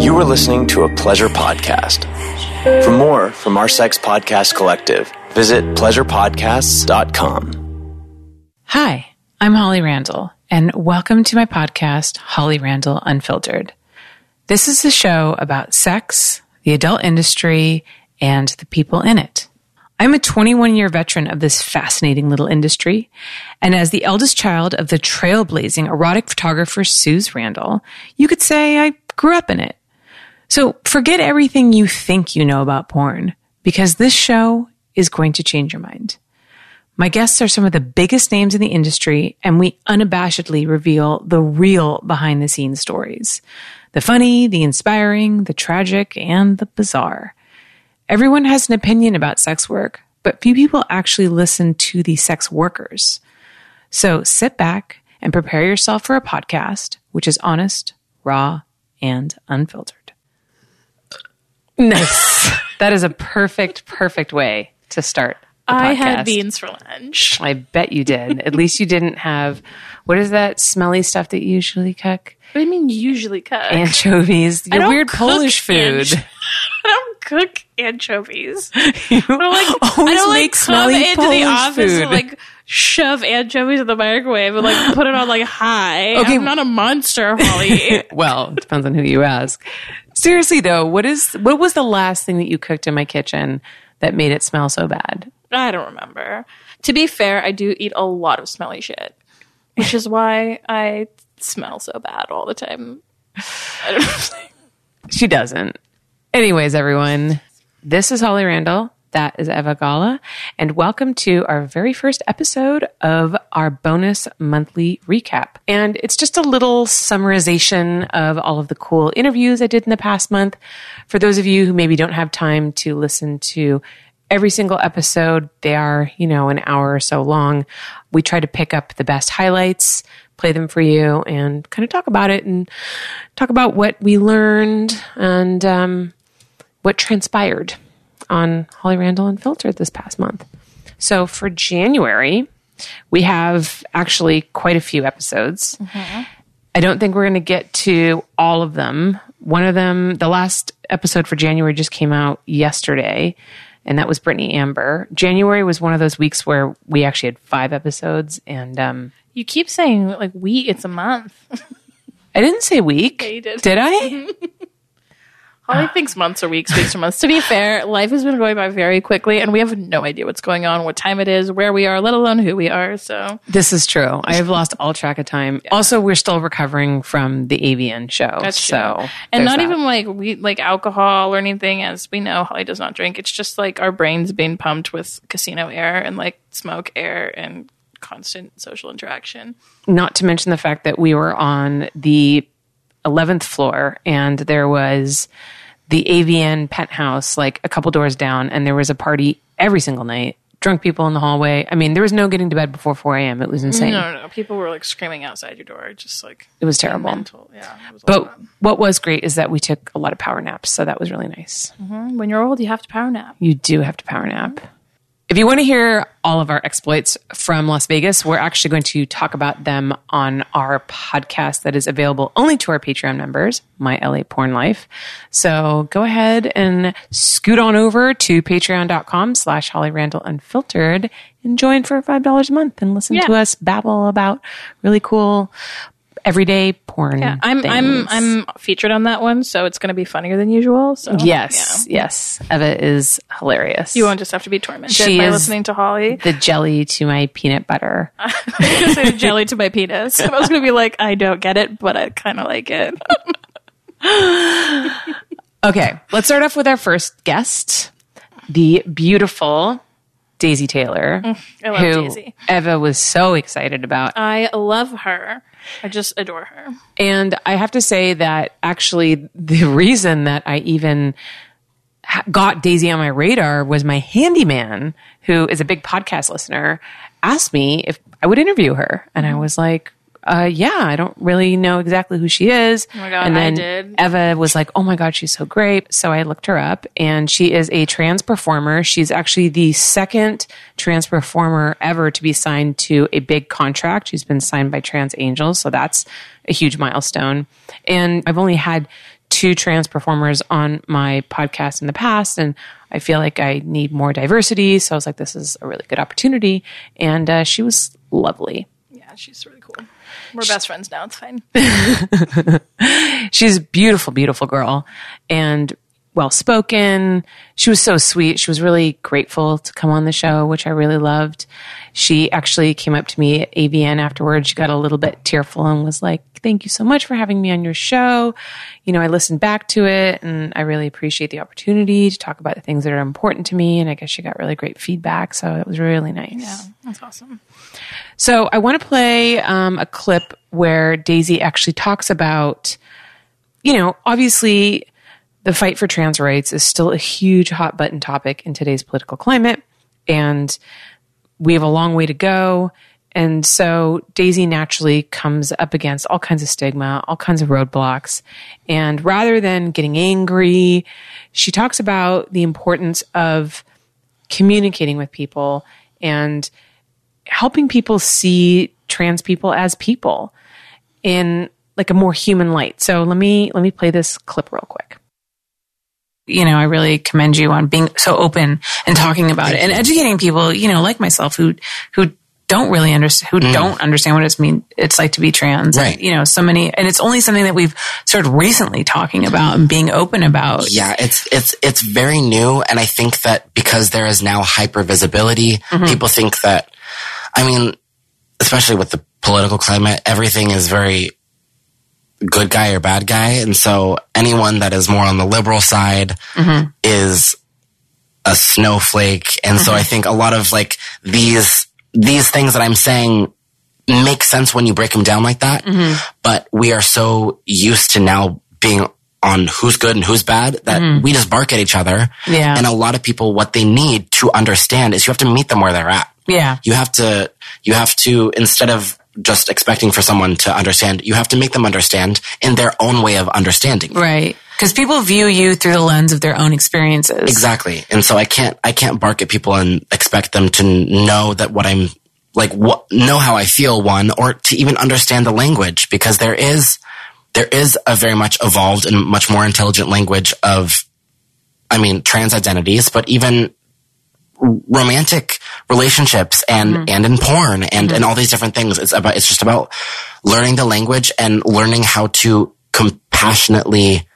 You are listening to a pleasure podcast. For more from our Sex Podcast Collective, visit pleasurepodcasts.com. Hi, I'm Holly Randall, and welcome to my podcast, Holly Randall Unfiltered. This is a show about sex, the adult industry, and the people in it. I'm a 21 year veteran of this fascinating little industry. And as the eldest child of the trailblazing erotic photographer Suze Randall, you could say I grew up in it. So forget everything you think you know about porn because this show is going to change your mind. My guests are some of the biggest names in the industry, and we unabashedly reveal the real behind the scenes stories the funny, the inspiring, the tragic, and the bizarre. Everyone has an opinion about sex work, but few people actually listen to the sex workers. So sit back and prepare yourself for a podcast which is honest, raw, and unfiltered. Nice. that is a perfect, perfect way to start. I had beans for lunch. I bet you did. At least you didn't have what is that smelly stuff that you usually cook? What do you mean usually cook? Anchovies. Your weird Polish food. Anch- I don't cook anchovies. you I don't like, always I don't make like come smelly into Polish the office food. and like shove anchovies in the microwave and like put it on like high. Okay. I'm not a monster, Holly. well, it depends on who you ask. Seriously though, what is what was the last thing that you cooked in my kitchen that made it smell so bad? I don't remember. To be fair, I do eat a lot of smelly shit, which is why I smell so bad all the time. I don't know. She doesn't. Anyways, everyone, this is Holly Randall. That is Eva Gala. And welcome to our very first episode of our bonus monthly recap. And it's just a little summarization of all of the cool interviews I did in the past month. For those of you who maybe don't have time to listen to every single episode, they are, you know, an hour or so long. We try to pick up the best highlights, play them for you, and kind of talk about it and talk about what we learned and um, what transpired on Holly Randall Unfiltered this past month. So for January, we have actually quite a few episodes. I don't think we're going to get to all of them. One of them, the last episode for January just came out yesterday, and that was Brittany Amber. January was one of those weeks where we actually had five episodes, and um, You keep saying like we, it's a month. I didn't say week. you did. Did I? Holly thinks months or weeks, weeks are months. To be fair, life has been going by very quickly, and we have no idea what's going on, what time it is, where we are, let alone who we are. So This is true. I have lost all track of time. Also, we're still recovering from the AVN show. That's true. so and not that. even like we like alcohol or anything as we know holly does not drink it's just like our brains being pumped with casino air and like smoke air and constant social interaction not to mention the fact that we were on the 11th floor and there was the AVN penthouse like a couple doors down and there was a party every single night. Drunk people in the hallway. I mean there was no getting to bed before 4 a.m it was insane. No no no. People were like screaming outside your door just like it was terrible. mental. Yeah it was but what was great is that we took a lot of power naps so that was really nice. Mm-hmm. When you're old you have to power nap. You do have to power nap. If you want to hear all of our exploits from Las Vegas, we're actually going to talk about them on our podcast that is available only to our Patreon members, My LA Porn Life. So go ahead and scoot on over to patreon.com slash Holly Randall Unfiltered and join for $5 a month and listen Yeah. to us babble about really cool everyday porn. yeah i'm i'm i'm featured on that one so it's going to be funnier than usual so Yes, yeah. yes. Eva is hilarious. you won't just have to be tormented She by is- listening to holly the jelly to my peanut butter. I was say jelly to my penis. I was gonna be like, I don't get it, but I kind of like it. Okay, let's start off with our first guest, the beautiful Daisy Taylor, mm, I love who Daisy. Eva was so excited about. I love her. I just adore her. And I have to say that actually, the reason that I even got Daisy on my radar was my handyman, who is a big podcast listener, asked me if I would interview her. And I mm-hmm. was like, uh, yeah, I don't really know exactly who she is. Oh my God, and I did. Eva was like, oh my God, she's so great. So I looked her up and she is a trans performer. She's actually the second trans performer ever to be signed to a big contract. She's been signed by Trans Angels. So that's a huge milestone. And I've only had two trans performers on my podcast in the past, and I feel like I need more diversity. So I was like, this is a really good opportunity. And uh, she was lovely. Yeah, she's really. We're best friends now. It's fine. She's a beautiful, beautiful girl and well spoken. She was so sweet. She was really grateful to come on the show, which I really loved. She actually came up to me at AVN afterwards. She got a little bit tearful and was like, Thank you so much for having me on your show. You know, I listened back to it and I really appreciate the opportunity to talk about the things that are important to me. And I guess she got really great feedback. So it was really nice. Yeah, that's awesome. So I want to play um, a clip where Daisy actually talks about, you know, obviously the fight for trans rights is still a huge hot button topic in today's political climate. And we have a long way to go. And so Daisy naturally comes up against all kinds of stigma, all kinds of roadblocks. And rather than getting angry, she talks about the importance of communicating with people and helping people see trans people as people in like a more human light. So let me let me play this clip real quick. You know, I really commend you on being so open and talking about it and educating people, you know, like myself who who don't really understand who mm. don't understand what it's mean it's like to be trans. Right. You know, so many and it's only something that we've started recently talking about and being open about. Yeah, it's it's it's very new, and I think that because there is now hyper visibility, mm-hmm. people think that. I mean, especially with the political climate, everything is very good guy or bad guy, and so anyone that is more on the liberal side mm-hmm. is a snowflake, and so I mm-hmm. think a lot of like these these things that I'm saying make sense when you break them down like that. Mm-hmm. But we are so used to now being on who's good and who's bad that we just bark at each other. Yeah. And a lot of people, what they need to understand is you have to meet them where they're at. Yeah. You have to, you have to, instead of just expecting for someone to understand, you have to make them understand in their own way of understanding. Right. Because people view you through the lens of their own experiences. Exactly. And so I can't, I can't bark at people and expect them to know that what I'm like, what, know how I feel one or to even understand the language because there is, there is a very much evolved and much more intelligent language of, I mean, trans identities, but even romantic relationships and mm-hmm. and in porn and mm-hmm. and all these different things. It's about it's just about learning the language and learning how to compassionately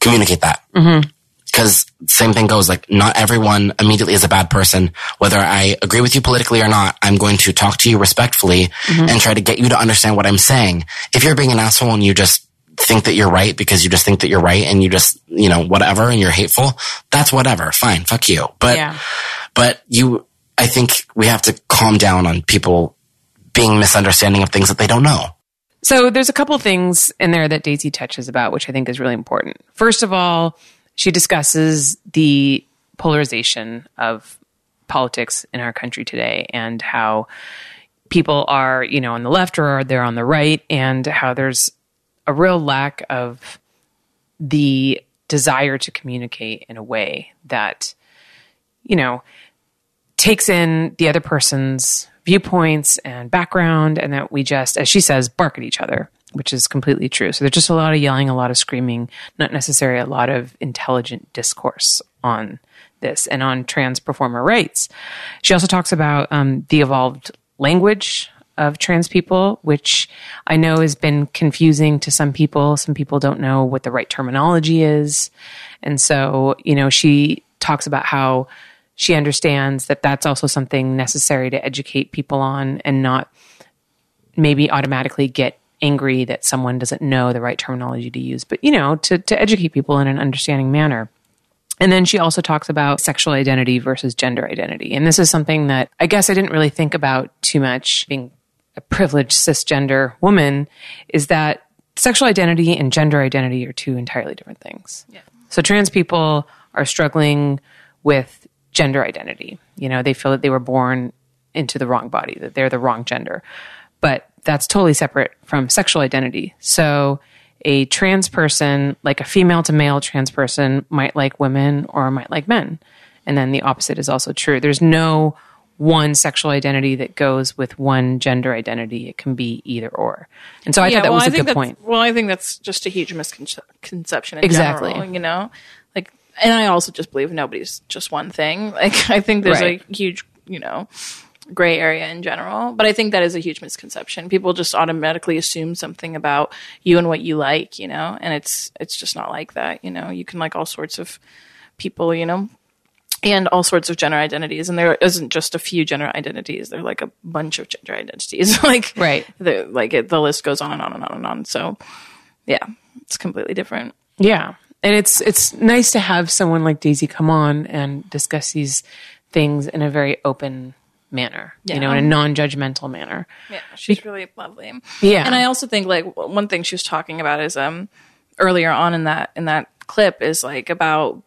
communicate that. Mm-hmm. Because same thing goes like not everyone immediately is a bad person. Whether i agree with you politically or not i'm going to talk to you respectfully and try to get you to understand what i'm saying. If you're being an asshole and you just think that you're right because you just think that you're right and you just you know whatever and you're hateful that's whatever. Fine. Fuck you. But Yeah. But you i think we have to calm down on people being misunderstanding of things that they don't know So there's a couple things in there that Daisy touches about, which I think is really important. First of all, she discusses the polarization of politics in our country today and how people are, you know, on the left or they're on the right, and how there's a real lack of the desire to communicate in a way that, you know, takes in the other person's viewpoints and background, and that we just, as she says, bark at each other, which is completely true. So there's just a lot of yelling, a lot of screaming, not necessarily a lot of intelligent discourse on this and on trans performer rights. She also talks about um, the evolved language of trans people, which I know has been confusing to some people. Some people don't know what the right terminology is. And so, you know, she talks about how she understands that that's also something necessary to educate people on and not maybe automatically get angry that someone doesn't know the right terminology to use, but you know, to, to educate people in an understanding manner. And then she also talks about sexual identity versus gender identity. And this is something that I guess I didn't really think about too much being a privileged cisgender woman is that sexual identity and gender identity are two entirely different things. So trans people are struggling with gender identity. You know, they feel that they were born into the wrong body, that they're the wrong gender. But that's totally separate from sexual identity. So a trans person, like a female to male trans person, might like women or might like men. And then the opposite is also true. There's no one sexual identity that goes with one gender identity. It can be either or. And so I thought that was a good point. Well, I think that's just a huge misconception. Exactly. general, you know, and I also just believe nobody's just one thing. Like, I think there's Right. a huge, you know, gray area in general. But I think that is a huge misconception. People just automatically assume something about you and what you like, you know, and it's it's just not like that. You know, you can like all sorts of people, you know, and all sorts of gender identities. And there isn't just a few gender identities. There are like a bunch of gender identities. like Right. the, like it, the list goes on and on and on and on. So yeah, it's completely different. Yeah. And it's it's nice to have someone like Daisy come on and discuss these things in a very open manner, you know, in a non-judgmental manner. Yeah, she's really lovely. Yeah. and I also think like one thing she was talking about is um earlier on in that in that clip is like about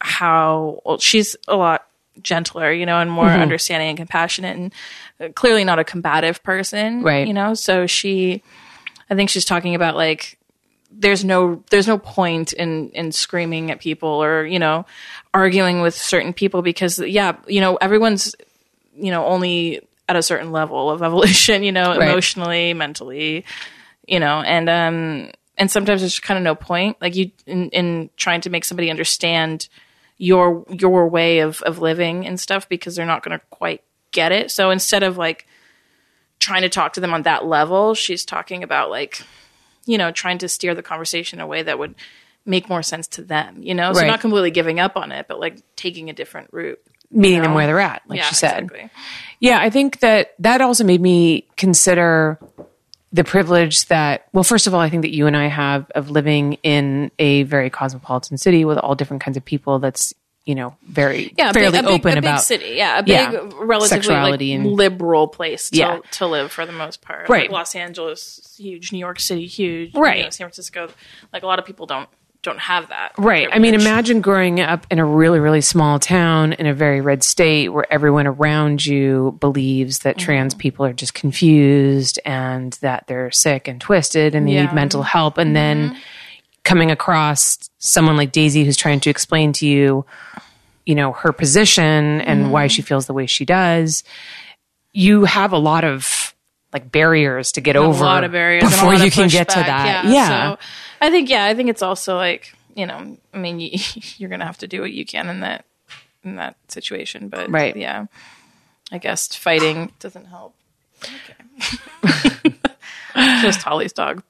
how well she's a lot gentler, you know, and more Mm-hmm. understanding and compassionate, and uh, clearly not a combative person, Right. You know, so she, I think she's talking about like there's no there's no point in in screaming at people or you know arguing with certain people because yeah you know everyone's you know only at a certain level of evolution you know Right. emotionally mentally you know and um and sometimes there's kind of no point like you in, in trying to make somebody understand your your way of of living and stuff because they're not going to quite get it so instead of like trying to talk to them on that level she's talking about like you know trying to steer the conversation in a way that would make more sense to them you know so Right. not completely giving up on it but like taking a different route Meeting them know? where they're at, like yeah she said. exactly. Yeah, I think that that also made me consider the privilege that, well, first of all, I think that you and I have of living in a very cosmopolitan city with all different kinds of people that's, you know, very yeah, fairly big, open a big about city. Yeah, a big, Yeah. relatively Sexuality like, and- liberal place to, Yeah. to live for the most part. Right. Like Los Angeles, huge. New York City, huge. you Right. know, San Francisco, like a lot of people don't don't have that. Right. I mean, imagine growing up in a really, really small town in a very red state where everyone around you believes that trans Mm-hmm. people are just confused and that they're sick and twisted and they Yeah. Mm-hmm. need mental help. And then coming across someone like Daisy who's trying to explain to you, you know, her position and Mm-hmm. why she feels the way she does, you have a lot of like barriers to get over a lot of barriers before you can get to that. Yeah, yeah. So I think yeah, I think it's also like you know, I mean, you, you're gonna have to do what you can in that in that situation, but Right. yeah, I guess fighting doesn't help. Okay. Just Holly's dog.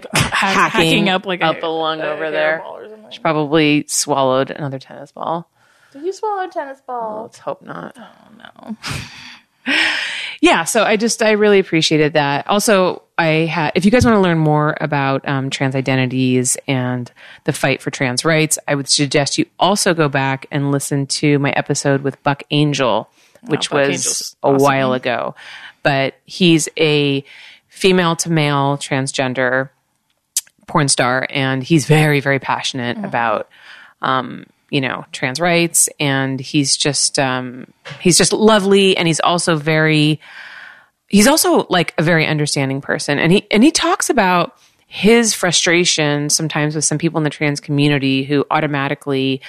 Hack- hacking up like up a lung over there. She. Probably swallowed another tennis ball. Did you swallow a tennis ball? Let's hope not. Oh no. Yeah, so I just I really appreciated that. Also, I had if you guys want to learn more about um, trans identities and the fight for trans rights, I would suggest you also go back and listen to my episode with Buck Angel, which Buck was Angel's a awesome. while ago. But he's a female to male transgender porn star, and he's very very passionate about um, you know trans rights, and he's just um, he's just lovely, and he's also very he's also like a very understanding person. And he and he talks about his frustration sometimes with some people in the trans community who automatically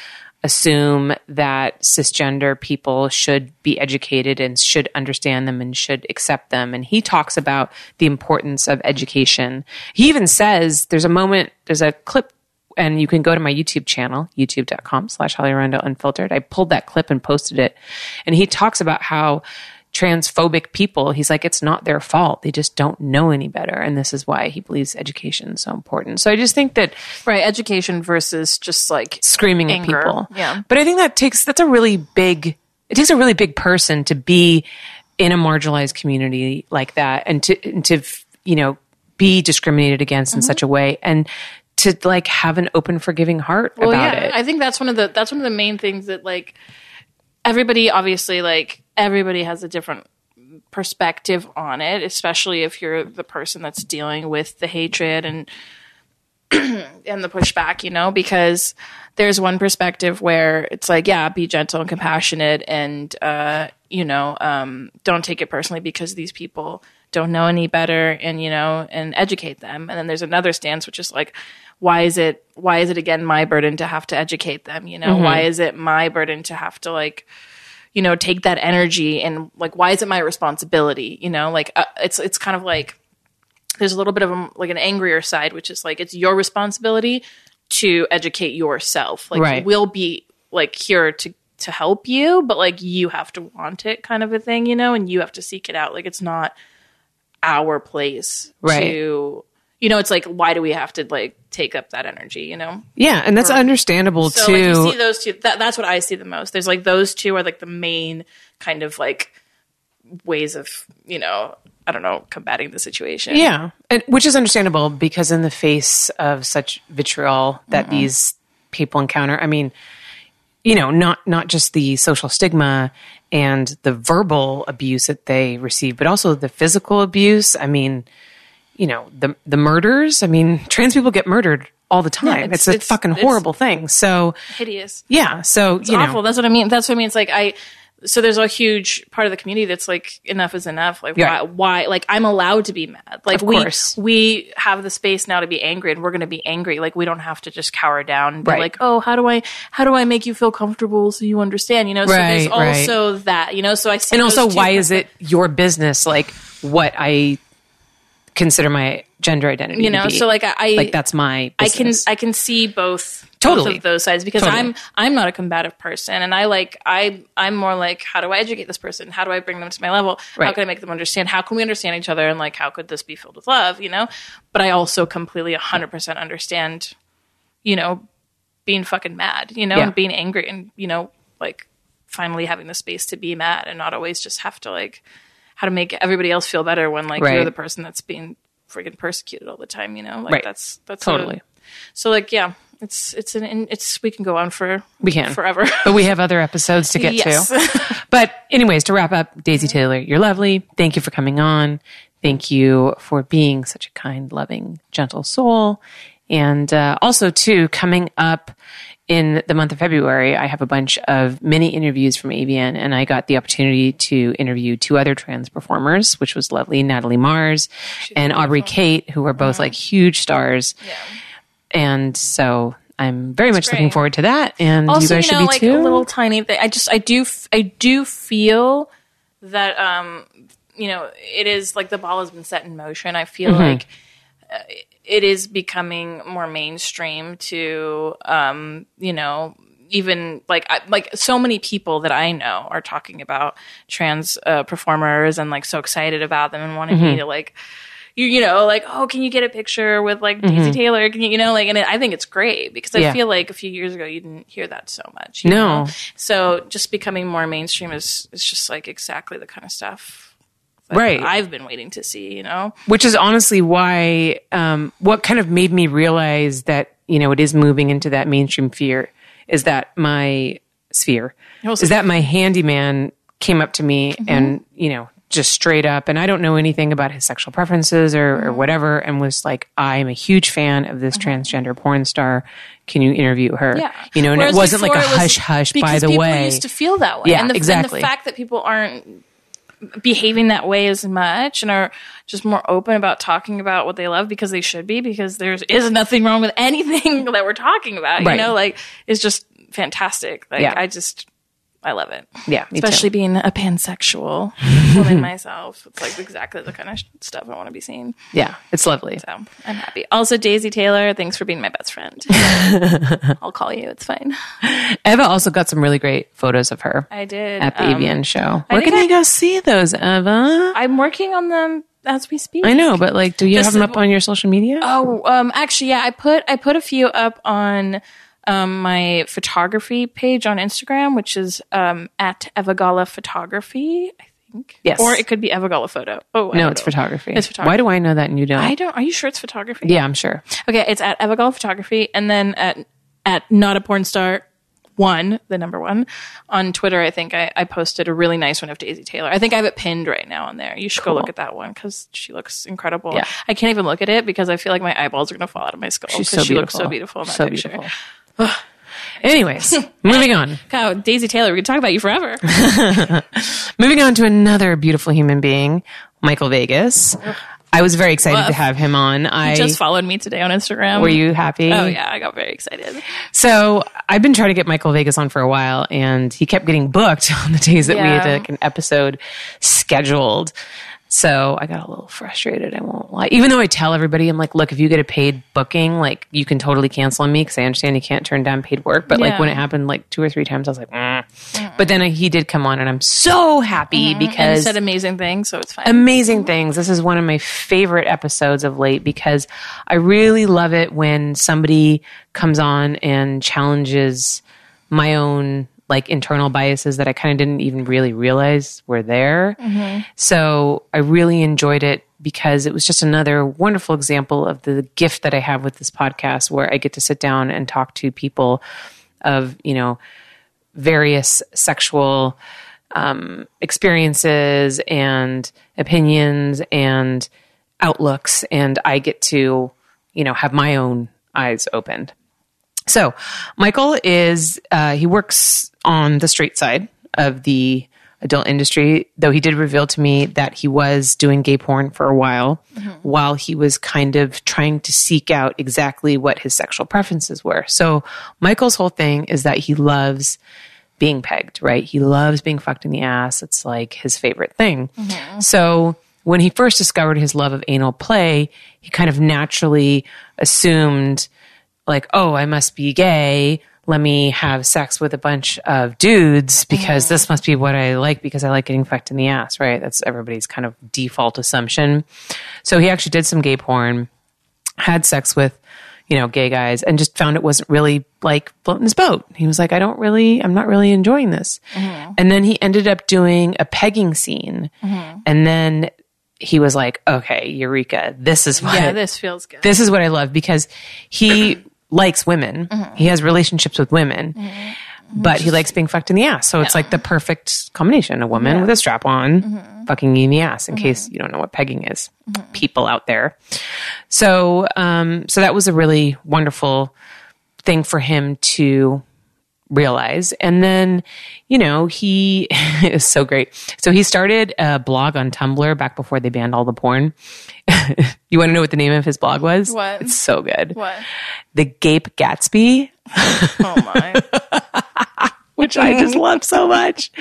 assume that cisgender people should be educated and should understand them and should accept them and he talks about the importance of education he even says there's a moment there's a clip and you can go to my YouTube channel, youtube.com slash Holly Randall Unfiltered. I pulled that clip and posted it. And he talks about how transphobic people, he's like, it's not their fault. They just don't know any better. And this is why he believes education is so important. So I just think that Right, education versus just like screaming Anger, at people. yeah. But I think that takes, that's a really big, it takes a really big person to be in a marginalized community like that and to, and to, you know, be discriminated against in Mm-hmm. such a way and to like have an open, forgiving heart well, about yeah, it. I think that's one of the that's one of the main things that like everybody obviously like everybody has a different perspective on it, especially if you're the person that's dealing with the hatred and and the pushback, you know, because there's one perspective where it's like, yeah, be gentle and compassionate and uh, you know, um, don't take it personally because these people don't know any better and you know, and educate them. And then there's another stance which is like why is it why is it again my burden to have to educate them, you know? Why is it my burden to have to like you know, take that energy and like, why is it my responsibility? You know, like uh, it's it's kind of like there's a little bit of a, like an angrier side, which is like it's your responsibility to educate yourself. Like Right. we'll be like here to to help you, but like you have to want it, kind of a thing, you know, and you have to seek it out. Like it's not our place Right. to, you know, it's like why do we have to like take up that energy, you know? Yeah, and that's understandable So too. like you see those two. That, that's what I see the most. There's like those two are like the main kind of like ways of you know I don't know combating the situation. Yeah, and, which is understandable because in the face of such vitriol that mm-hmm. these people encounter, I mean, you know, not not just the social stigma and the verbal abuse that they receive, but also the physical abuse. I mean, you know, the the murders. I mean, trans people get murdered all the time. it's- it's, a it's- fucking horrible thing. So hideous. yeah, so It's you awful. know, That's what I mean. That's what I mean. It's like I. So there's a huge part of the community that's like enough is enough. Like Yeah. why? Why? Like I'm allowed to be mad. Like Of we course. we have the space now to be angry, and we're going to be angry. Like we don't have to just cower down. And be Right. Like oh, how do I how do I make you feel comfortable so you understand? You know. So there's Right, right. also that. You know. So I and also why is it your business like what i consider my gender identity You know. So like I. Like that's my I can. I can see both Totally. both of those sides because Totally. I'm I'm not a combative person and I like I I'm more like how do I educate this person how do I bring them to my level how can I make them understand how can we understand each other and like how could this be filled with love you know but I also completely 100% understand you know being fucking mad you know Yeah. and being angry and you know like finally having the space to be mad and not always just have to like how to make everybody else feel better when like Right. you're the person that's being freaking persecuted all the time you know like Right. that's that's Totally. a- so like yeah, it's it's an it's we can go on for We can. forever. but we have other episodes to get Yes. to. But anyways, to wrap up, Daisy Taylor, you're lovely. Thank you for coming on. Thank you for being such a kind, loving, gentle soul. And uh, also, too, coming up in the month of February, I have a bunch of mini interviews from AVN, and I got the opportunity to interview two other trans performers, which was lovely Natalie Mars and Aubrey Kate, who are both like huge stars. Yeah. And so I'm very much looking forward to that. And you also, guys you should know, be like too. a little tiny thing. I just I do I do feel that um you know it is like the ball has been set in motion. I feel Mm-hmm. like uh, it is becoming more mainstream to um you know even like I, like so many people that I know are talking about trans uh, performers and like so excited about them and wanting Mm-hmm. me to like you you know like oh can you get a picture with like Daisy Taylor can you you know like and it, I think it's great because I Mm-hmm. Yeah. feel like a few years ago you didn't hear that so much you No. know? so just becoming more mainstream is is just like exactly the kind of stuff Right. I've been waiting to see you know? Which is honestly why um, what kind of made me realize that you know it is moving into that mainstream fear is that my sphere is that my handyman came up to me mm-hmm. and you know just straight up and i don't know anything about his sexual preferences or, or mm-hmm. whatever and was like i'm a huge fan of this uh-huh. transgender porn star. Can you interview her? Yeah. You know and Whereas it wasn't like a was- hush hush by because the people way. used to feel that way. Yeah, and the, exactly. and the fact that people aren't behaving that way as much and are just more open about talking about what they love because they should be because there is nothing wrong with anything that we're talking about Right. you know like it's just fantastic like Yeah. i just i love it yeah me too. especially being a pansexual woman myself it's like exactly the kind of sh- stuff i want to be seeing yeah it's lovely so i'm happy also daisy taylor thanks for being my best friend i'll call you it's fine eva also got some really great photos of her i did at the Um, AVN show. Where can I- go see those, Eva? i'm working on them as we speak I know, but like, do you This- have them up on your social media? Oh, um, actually, yeah, I put I put a few up on um, my photography page on Instagram, which is um, at Evagala Photography, I think. Yes. or it could be Evagala Photo. Oh, I no, it's know. photography. It's photography. Why do I know that and you don't? I don't. Are you sure it's photography? yeah, I'm sure. Okay, it's at Evagala Photography, and then at at Not a Porn Star one, the number one on Twitter. I think I, I posted a really nice one of Daisy Taylor. I think I have it pinned right now on there. You should go look at that one because she looks incredible. Yeah. I can't even look at it because I feel like my eyeballs are going to fall out of my skull. She's 'cause so she looks beautiful. so beautiful in that So picture. beautiful. Anyways, moving on. God, Daisy Taylor, we could talk about you forever. Moving on to another beautiful human being, Michael Vegas. I was very excited to have him on. I just followed me today on Instagram. were you happy? Oh yeah, I got very excited. So I've been trying to get Michael Vegas on for a while, and he kept getting booked on the days that we had Yeah. like an episode scheduled. So I got a little frustrated. I won't lie. Even though I tell everybody, I'm like, look, if you get a paid booking, like you can totally cancel on me because I understand you can't turn down paid work. But like when it happened like two or three times, I was like, mm. but then he did come on, and I'm so happy And he because said amazing things, so it's fine. amazing things. This is one of my favorite episodes of late because I really love it when somebody comes on and challenges my own like internal biases that I kind of didn't even really realize were there. So I really enjoyed it because it was just another wonderful example of the gift that I have with this podcast where I get to sit down and talk to people of, you know, various sexual um, experiences and opinions and outlooks, and I get to, you know, have my own eyes opened. So, Michael is uh, he works on the straight side of the adult industry, though he did reveal to me that he was doing gay porn for a while, while he was kind of trying to seek out exactly what his sexual preferences were. So, Michael's whole thing is that he loves being pegged, right? He loves being fucked in the ass. It's like his favorite thing. So when he first discovered his love of anal play, he kind of naturally assumed, like, oh, I must be gay. Let me have sex with a bunch of dudes because this must be what I like because I like getting fucked in the ass, right? That's everybody's kind of default assumption. So he actually did some gay porn, had sex with you know, gay guys and just found it wasn't really like floating his boat. He was like, I don't really, I'm not really enjoying this. Mm-hmm. And then he ended up doing a pegging scene. Mm-hmm. And then he was like, okay, Eureka, this is what, yeah, this feels good. this is what I love because he likes women. Mm-hmm. He has relationships with women. Mm-hmm. Mm-hmm. But he likes being fucked in the ass. So it's like the perfect combination. A woman with a strap on, fucking you in the ass, in case you don't know what pegging is. People out there. So, um, so that was a really wonderful thing for him to realize. And then, you know, he is so great. So he started a blog on Tumblr back before they banned all the porn. you want to know what the name of his blog was? What? It's so good. what? The Gape Gatsby, Oh my. which I just love so much.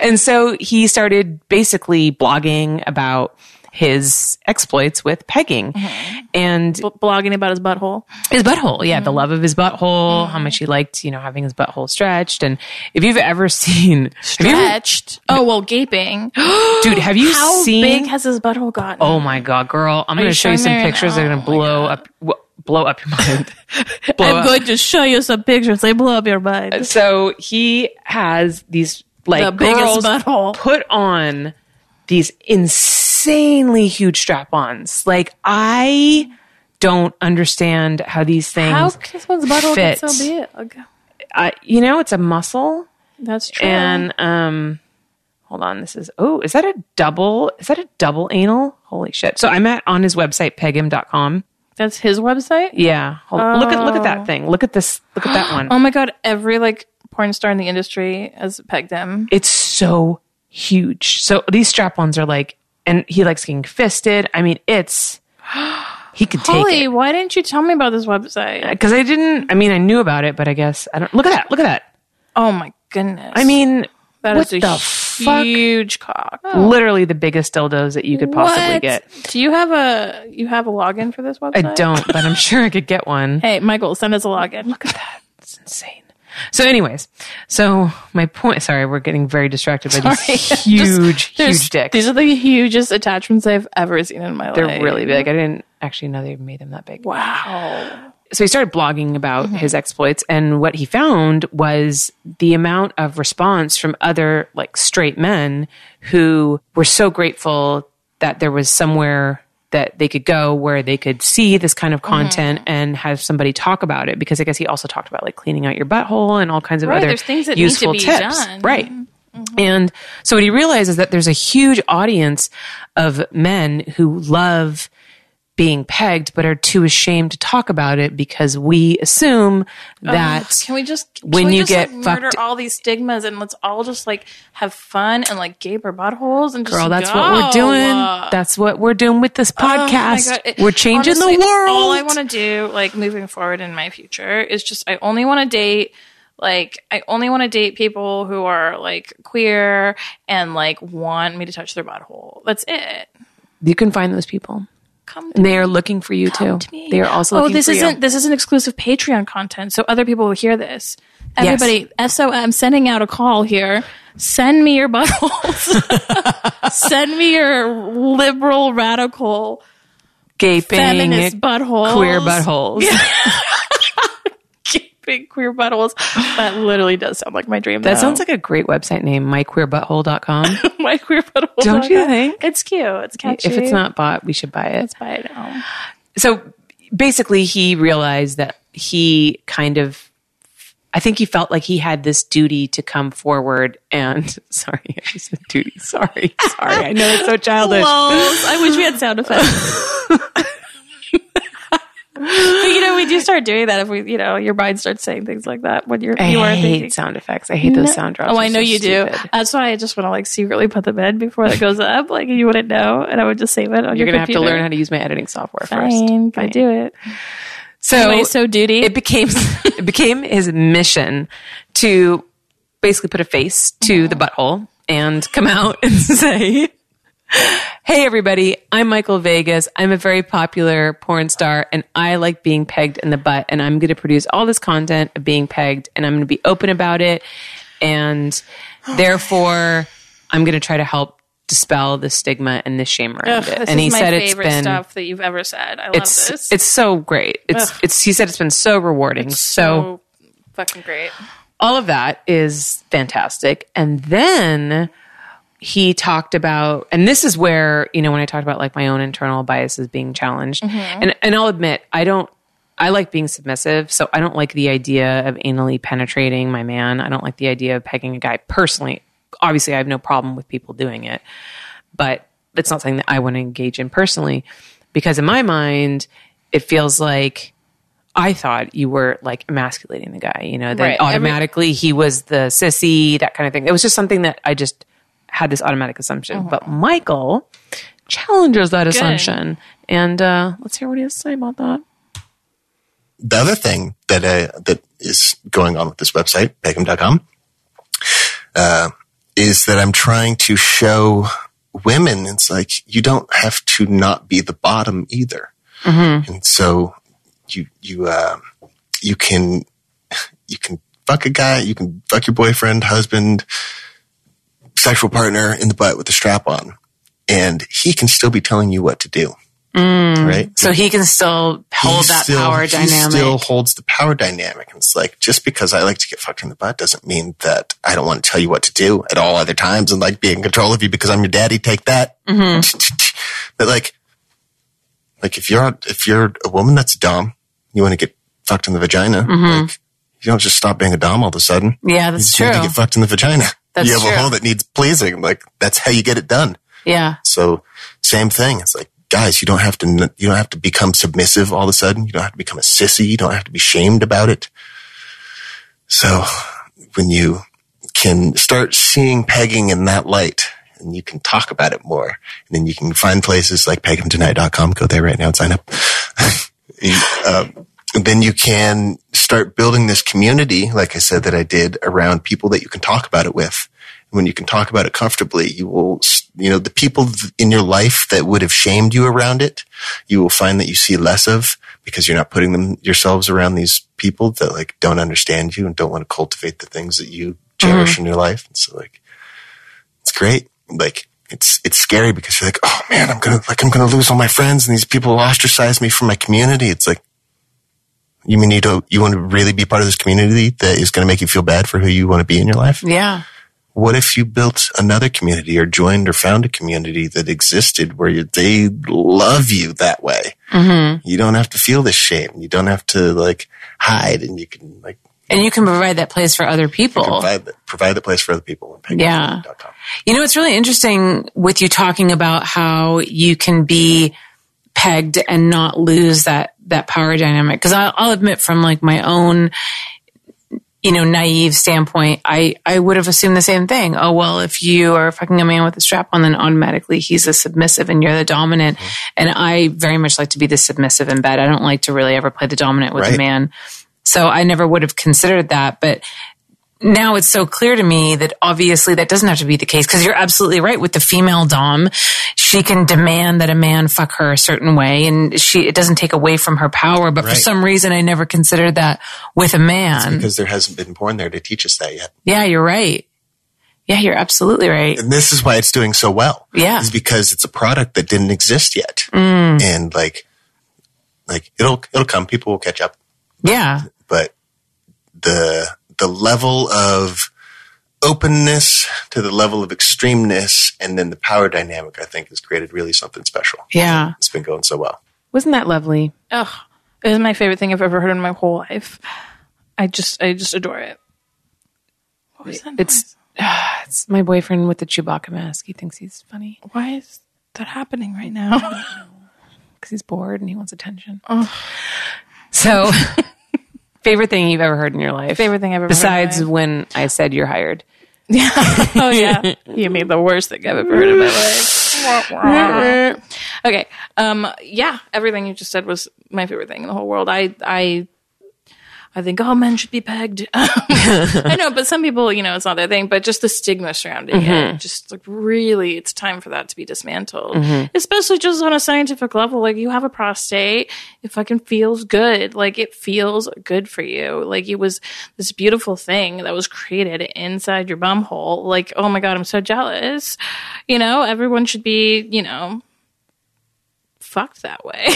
And so he started basically blogging about his exploits with pegging mm-hmm. and B- blogging about his butthole. his butthole. Yeah, the mm-hmm. love of his butthole, how much he liked, you know, having his butthole stretched. And if you've ever seen, you ever- Stretched. Oh well, gaping. dude, have you How seen? big has his butthole gotten? oh my god, girl! I'm going to show you some pictures. They're going Oh to my blow up, w- blow up your mind. I'm up. going to show you some pictures. They blow up your mind. So he has these like The biggest girls butthole. put on these insanely huge strap-ons. Like I don't understand how these things. How can someone's butthole get so big? I, you know, it's a muscle. That's true. And um hold on, this is oh, is that a double is that a double anal? Holy shit. So I'm at on his website, pegim.com. That's his website. Yeah. Hold, Look at look at that thing. Look at this look at that one. Oh my god! Every like porn star in the industry has pegged him. It's so huge. So these strap-ons are like and he likes getting fisted. I mean, it's he could take Holly, it. why didn't you tell me about this website? Because I didn't I mean I knew about it, but I guess I don't look at that. Look at that. Oh my goodness! I mean that is a the fuck? huge cock. Oh. literally the biggest dildos that you could possibly What? get. Do you have a you have a login for this website? I don't, but I'm sure I could get one. Hey, Michael, send us a login. Look at that. It's insane. So, anyways, so my point. Sorry, we're getting very distracted by these huge, There's- huge dicks. These are the hugest attachments I've ever seen in my life. They're really big. I didn't actually know they made them that big. Wow. So he started blogging about Mm-hmm. his exploits, and what he found was the amount of response from other like straight men who were so grateful that there was somewhere that they could go where they could see this kind of content Mm-hmm. and have somebody talk about it because I guess he also talked about like cleaning out your butthole and all kinds of Right, other there's things that need to useful be tips. done. Right. And so what he realizes is that there's a huge audience of men who love being pegged, but are too ashamed to talk about it because we assume that Can we just can when we you just, get like, murder fucked- all these stigmas and let's all just like have fun and like gape our buttholes and just girl, that's go. what we're doing. That's what we're doing with this Oh podcast. God. It- we're changing honestly, the world. All I want to do, like moving forward in my future, is just I only want to date. Like I only want to date people who are like queer and like want me to touch their butthole. That's it. you can find those people. Come to And they are looking for you too. to me. They are also Oh, looking this for isn't you. this isn't exclusive Patreon content, so other people will hear this. Everybody, so I'm sending out a call here. Send me your buttholes. Send me your liberal, radical, Gaping feminist buttholes. queer buttholes. Gaping queer buttholes. That literally does sound like my dream. That though. sounds like a great website name, myqueerbutthole.com. my queer butthole. Don't you think? It's cute. It's catchy. if it's not bought, we should buy it. let's buy it now. so basically he realized that he kind of I think he felt like he had this duty to come forward and sorry, I said duty. Sorry. Sorry. I know it's so childish. I wish we had sound effects. But you know, we do start doing that if we, you know, your mind starts saying things like that when you're I you are hate thinking. sound effects. I hate those sound drops. Oh, I know so you do. That's why I just want to like secretly put them in before that goes up. Like you wouldn't know, and I would just save it on You're your gonna have to learn how to use my editing software Fine, first. go do it. So, Anyway, so duty. it became it became his mission to basically put a face to the butthole and come out and say, "Hey, everybody! I'm Michael Vegas. I'm a very popular porn star, and I like being pegged in the butt. And I'm going to produce all this content of being pegged, and I'm going to be open about it. And oh, therefore, I'm going to try to help." Dispel the stigma and the shame around Ugh, it, this and is he my said it's favorite been stuff that you've ever said. I love it's this. it's so great. It's it's he said it's been so rewarding. so so fucking great. all of that is fantastic. And then he talked about, and this is where, you know, when I talked about like my own internal biases being challenged, mm-hmm. and, and I'll admit, I don't, I like being submissive. So I don't like the idea of anally penetrating my man. I don't like the idea of pegging a guy personally. Obviously, I have no problem with people doing it, but it's not something that I want to engage in personally because in my mind, it feels like I thought you were like emasculating the guy, you know, that Right. Every- automatically he was the sissy, that kind of thing. It was just something that I just had this automatic assumption. But Michael challenges that assumption. And uh, let's hear what he has to say about that. the other thing that uh, that is going on with this website, pegum.com, uh, is that I'm trying to show women it's like you don't have to not be the bottom either, and so you you uh, you can you can fuck a guy, you can fuck your boyfriend, husband, sexual partner in the butt with a strap on, and he can still be telling you what to do. Right? So he can still hold he that still- power he dynamic. still holds the power dynamic. And it's like, just because I like to get fucked in the butt doesn't mean that I don't want to tell you what to do at all other times and like be in control of you because I'm your daddy. Take that. Mm-hmm. but like, like if you're, if you're a woman that's dumb, you want to get fucked in the vagina, like, you don't just stop being a dom all of a sudden. yeah, You Mm-hmm. that's just true. need to get fucked in the vagina. That's you have true. a hole that needs pleasing. Like, that's how you get it done. yeah. So same thing. It's like, guys, you don't have to, you don't have to become submissive all of a sudden. You don't have to become a sissy. You don't have to be shamed about it. So when you can start seeing pegging in that light and you can talk about it more and then you can find places like peghamtonight.com. Go there right now and sign up. Um, then you can start building this community, like I said, that I did around people that you can talk about it with. When you can talk about it comfortably, you will, you know, the people in your life that would have shamed you around it, you will find that you see less of because you're not putting them yourselves around these people that like don't understand you and don't want to cultivate the things that you cherish mm-hmm. in your life. And so like, it's great. Like, it's, it's scary because you're like, oh man, I'm gonna, like, I'm gonna lose all my friends and these people ostracize me from my community. It's like, you mean you don't, you want to really be part of this community that is going to make you feel bad for who you want to be in your life? Yeah. What if you built another community or joined or found a community that existed where you, they love you that way? Mm-hmm. You don't have to feel this shame. You don't have to like hide and you can like And you can provide that place for other people. provide, the, provide the place for other people. Yeah. You know, it's really interesting with you talking about how you can be pegged and not lose that that power dynamic. Because I'll, I'll admit from like my own you know naive standpoint i i would have assumed the same thing. Oh well if you are fucking a man with a strap on then automatically he's a submissive and you're the dominant. Mm-hmm. And i very much like to be the submissive in bed. I don't like to really ever play the dominant with a man. So i never would have considered that. But now it's so clear to me that obviously that doesn't have to be the case because you're absolutely right with the female dom she can demand that a man fuck her a certain way and she it doesn't take away from her power but for some reason i never considered that with a man because there hasn't been porn there to teach us that yet. yeah you're right yeah you're absolutely right And this is why it's doing so well. Yeah. Is because it's a product that didn't exist yet. Mm. And like, like it'll, it'll come. People will catch up. yeah But the, the level of openness to the level of extremeness and then the power dynamic, I think has created really something special. yeah It's been going so well. wasn't that lovely Oh, it is my favorite thing I've ever heard in my whole life. I just, I just adore it. What was that? it's it's my boyfriend with the chewbacca mask he thinks he's funny why is that happening right now? because he's bored and he wants attention oh. so favorite thing you've ever heard in your life Favorite thing I've ever besides heard when i said you're hired Yeah. oh yeah, you made the worst thing I've ever heard in my life. okay, um, yeah, everything you just said was my favorite thing in the whole world. I, I, I think all men should be pegged. I know, but some people, you know, it's not their thing. But just the stigma surrounding it, mm-hmm. just like really, it's time for that to be dismantled. Mm-hmm. Especially just on a scientific level. Like you have a prostate, it fucking feels good. Like it feels good for you. Like it was this beautiful thing that was created inside your bum hole. Like oh my god, I'm so jealous. You know, everyone should be, you know, fucked that way.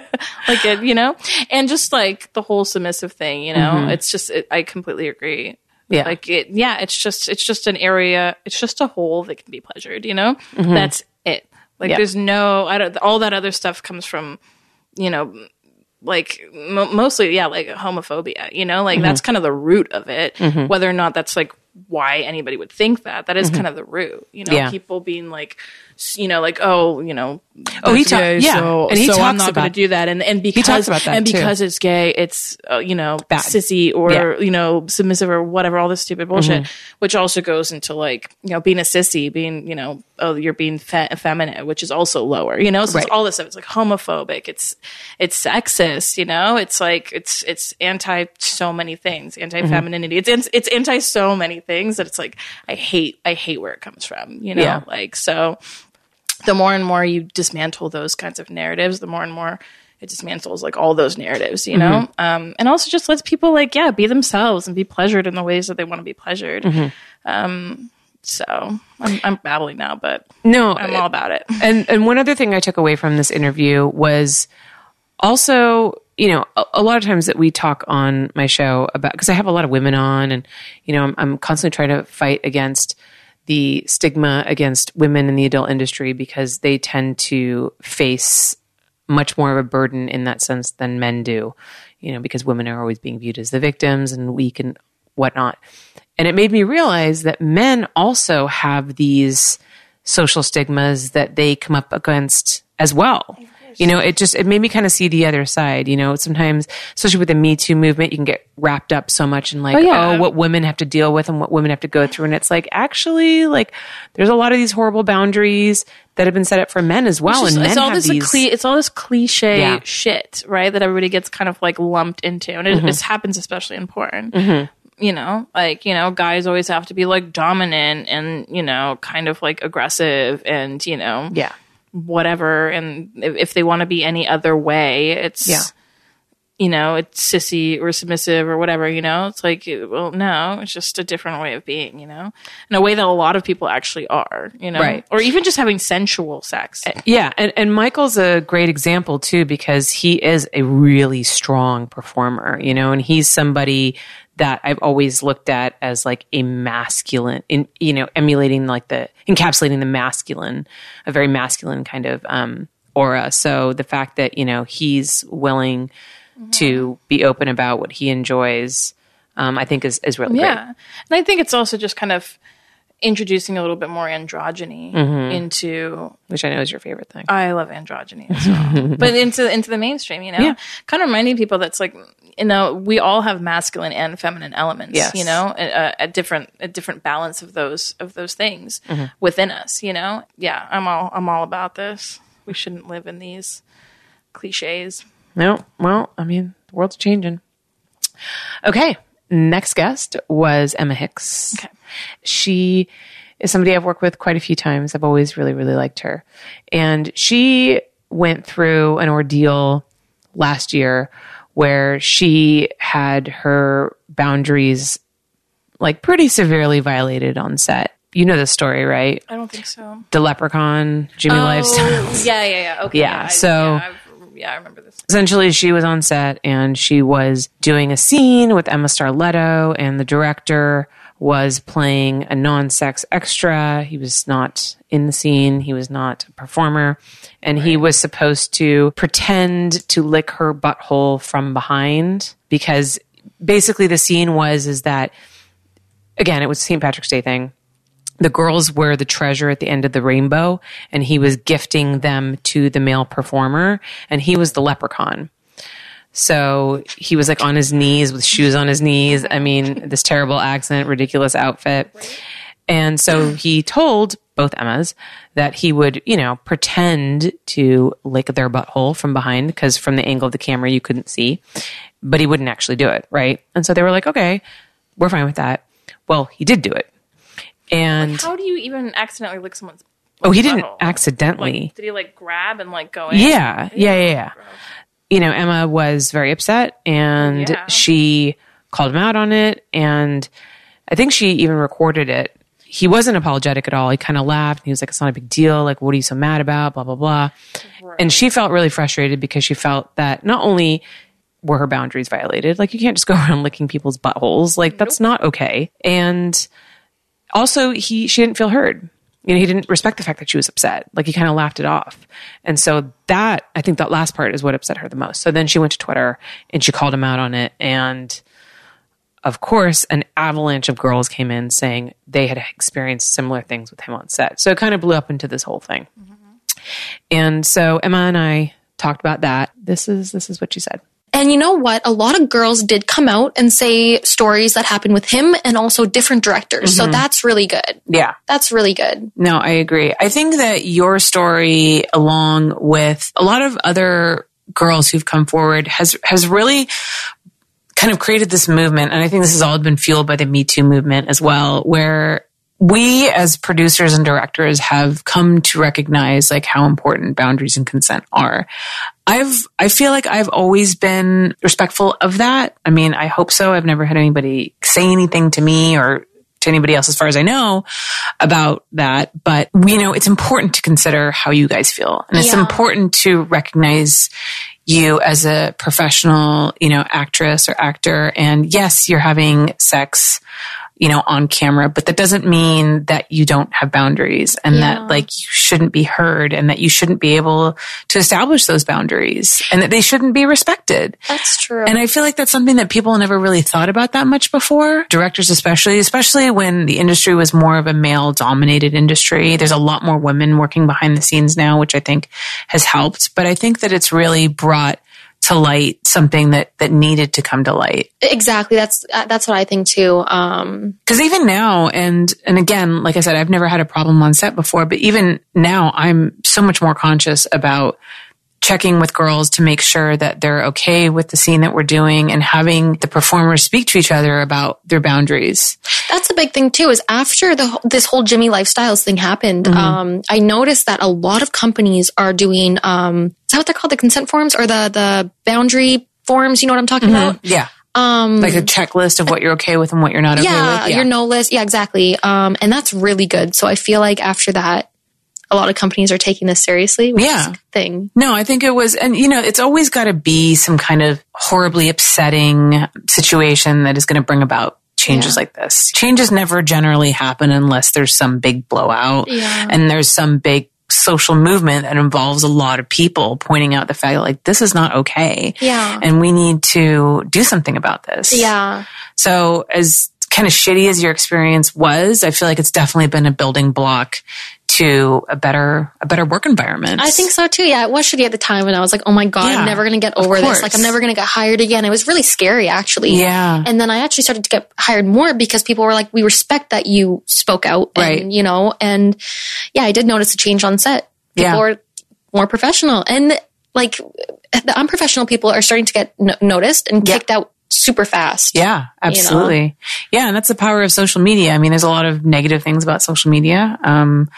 like it, you know, and just like the whole submissive thing, you know, mm-hmm. it's just, it, I completely agree. Yeah. Like it, yeah, it's just, it's just an area, it's just a hole that can be pleasured, you know? Mm-hmm. That's it. Like Yeah. there's no, I don't, all that other stuff comes from, you know, like mo mostly, yeah, like homophobia, you know, like that's mm-hmm. kind of the root of it. Whether or not that's like why anybody would think that, that is kind of the root, you know, Yeah. people being like, you know, like, oh, you know, Oh, he that's ta- gay, yeah. so, And he so I'm talks not going about- to do that. And and because talks about that, and too. because it's gay, it's uh, you know Bad. sissy or Yeah. you know submissive or whatever, all this stupid bullshit, which also goes into like you know being a sissy, being you know oh you're being fe- effeminate, which is also lower, you know. So Right. it's all this stuff. It's like homophobic. It's it's sexist, you know. It's like it's it's anti so many things, anti femininity. It's it's anti so many things that it's like I hate I hate where it comes from, you know. Yeah. Like so the more and more you dismantle those kinds of narratives, the more and more it dismantles like all those narratives, you know? Um, and also just lets people like, yeah, be themselves and be pleasured in the ways that they want to be pleasured. Um, so I'm, I'm babbling now, but no I'm all about it. and and one other thing I took away from this interview was also, you know, a, a lot of times that we talk on my show about because I have a lot of women on, and you know, I'm, I'm constantly trying to fight against the stigma against women in the adult industry because they tend to face much more of a burden in that sense than men do, you know, because women are always being viewed as the victims and weak and whatnot. And it made me realize that men also have these social stigmas that they come up against as well. You know, it just it made me kind of see the other side. You know, sometimes, especially with the Me Too movement, you can get wrapped up so much in like, oh, yeah. what women have to deal with and what women have to go through, and it's like actually, like, there's a lot of these horrible boundaries that have been set up for men as well, It's, and men it's all have this these. cli- it's all this cliche Yeah. shit, right? That everybody gets kind of like lumped into, and it, Mm-hmm. this happens especially in porn. You know, like you know, guys always have to be like dominant and you know, kind of like aggressive, and you know, yeah, whatever. And if, if they want to be any other way, it's Yeah. you know, it's sissy or submissive or whatever. You know, it's like, well, no, it's just a different way of being. You know, in a way that a lot of people actually are. You know, Right. or even just having sensual sex. Uh, yeah, and, and Michael's a great example too because he is a really strong performer, you know, and he's somebody that I've always looked at as like a masculine, in you know, emulating like the encapsulating the masculine, a very masculine kind of um, aura. So the fact that you know he's willing to be open about what he enjoys, um, I think is is really Yeah. And I think it's also just kind of, introducing a little bit more androgyny into which I know is your favorite thing. I love androgyny as well. but into into the mainstream, you know? Yeah. Kind of reminding people that's like you know, we all have masculine and feminine elements, Yes. you know, a, a different a different balance of those of those things Mm-hmm. within us, you know? Yeah, I'm all I'm all about this. We shouldn't live in these cliches. No, well, I mean, the world's changing. Okay, next guest was Emma Hix. Okay. She is somebody I've worked with quite a few times. I've always really, really liked her. And she went through an ordeal last year where she had her boundaries like pretty severely violated on set. You know the story, right? I don't think so. The leprechaun, Jimmy Lifestyle. Oh, yeah, yeah, yeah. Okay. Yeah, I- so- yeah, yeah, I remember this. essentially she was on set and she was doing a scene with Emma Starletto and the director was playing a non-sex extra. He was not in the scene. He was not a performer and he was supposed to pretend to lick her butthole from behind because basically the scene was is that again, it was a St. Patrick's Day thing the girls were the treasure at the end of the rainbow and he was gifting them to the male performer and he was the leprechaun so he was like on his knees with shoes on his knees i mean this terrible accent ridiculous outfit and so he told both emmas that he would you know pretend to lick their butthole from behind because from the angle of the camera you couldn't see but he wouldn't actually do it right and so they were like okay we're fine with that well he did do it and How do you even accidentally lick someone's Oh, he didn't butthole? accidentally. Like, did he like grab and like go in? yeah, yeah, yeah, yeah. You know, Emma was very upset and Yeah. she called him out on it. And I think she even recorded it. He wasn't apologetic at all. He kind of laughed. He was like, it's not a big deal. Like, what are you so mad about? Blah, blah, blah. And she felt really frustrated because she felt that not only were her boundaries violated, like, you can't just go around licking people's buttholes. Like, that's not okay. And also he she didn't feel heard you know he didn't respect the fact that she was upset. Like he kind of laughed it off. And so that i think that last part is what upset her the most. So then she went to twitter and she called him out on it. And of course an avalanche of girls came in saying they had experienced similar things with him on set. So it kind of blew up into this whole thing. Mm-hmm. And so emma and i talked about that. This is this is what she said And you know what? A lot of girls did come out and say stories that happened with him and also different directors. So mm-hmm. that's really good. yeah That's really good. No, I agree. I think that your story, along with a lot of other girls who've come forward, has has really kind of created this movement. And I think this has all been fueled by the Me Too movement as well, where we as producers and directors have come to recognize like how important boundaries and consent are. I've I feel like I've always been respectful of that. I mean, I hope so. I've never had anybody say anything to me or to anybody else as far as I know about that. But you know, it's important to consider how you guys feel. And it's Yeah. important to recognize you as a professional, you know, actress or actor. And yes, you're having sex, you know, on camera, but that doesn't mean that you don't have boundaries and Yeah. that like you shouldn't be heard and that you shouldn't be able to establish those boundaries and that they shouldn't be respected. That's true. And I feel like that's something that people never really thought about that much before. Directors, especially, especially when the industry was more of a male dominated industry. There's a lot more women working behind the scenes now, which I think has helped. But I think that it's really brought to light something that, that needed to come to light. exactly. That's uh, that's what I think too. Um, Cause even now, and, and again, like I said, I've never had a problem on set before, but even now I'm so much more conscious about checking with girls to make sure that they're okay with the scene that we're doing and having the performers speak to each other about their boundaries. that's a big thing too. Is after the this whole Jimmy Lifestyles thing happened, um, I noticed that a lot of companies are doing. Um, is that what they're called? The consent forms or the the boundary forms? You know what I'm talking about? Yeah. Um, like a checklist of what you're okay with and what you're not okay yeah, with. your no list. Yeah, exactly. Um, and that's really good. So I feel like after that, a lot of companies are taking this seriously. Which Yeah. is a good thing. No, I think it was, and you know, it's always got to be some kind of horribly upsetting situation that is going to bring about changes like this. Changes never generally happen unless there's some big blowout Yeah. and there's some big social movement that involves a lot of people pointing out the fact that like this is not okay. Yeah. And we need to do something about this. Yeah. So as kind of shitty as your experience was, I feel like it's definitely been a building block to a better a better work environment. I think so too. Yeah, it was shitty at the time, and I was like, "Oh my god, Yeah, I'm never gonna get over this. Like, I'm never gonna get hired again." It was really scary, actually. Yeah. And then I actually started to get hired more because people were like, "We respect that you spoke out," and Right. you know, and yeah, I did notice a change on set. People Yeah. were more professional, and like the unprofessional people are starting to get no- noticed and Yeah. kicked out super fast. Yeah, absolutely. Yeah, and that's the power of social media. I mean, there's a lot of negative things about social media. Um,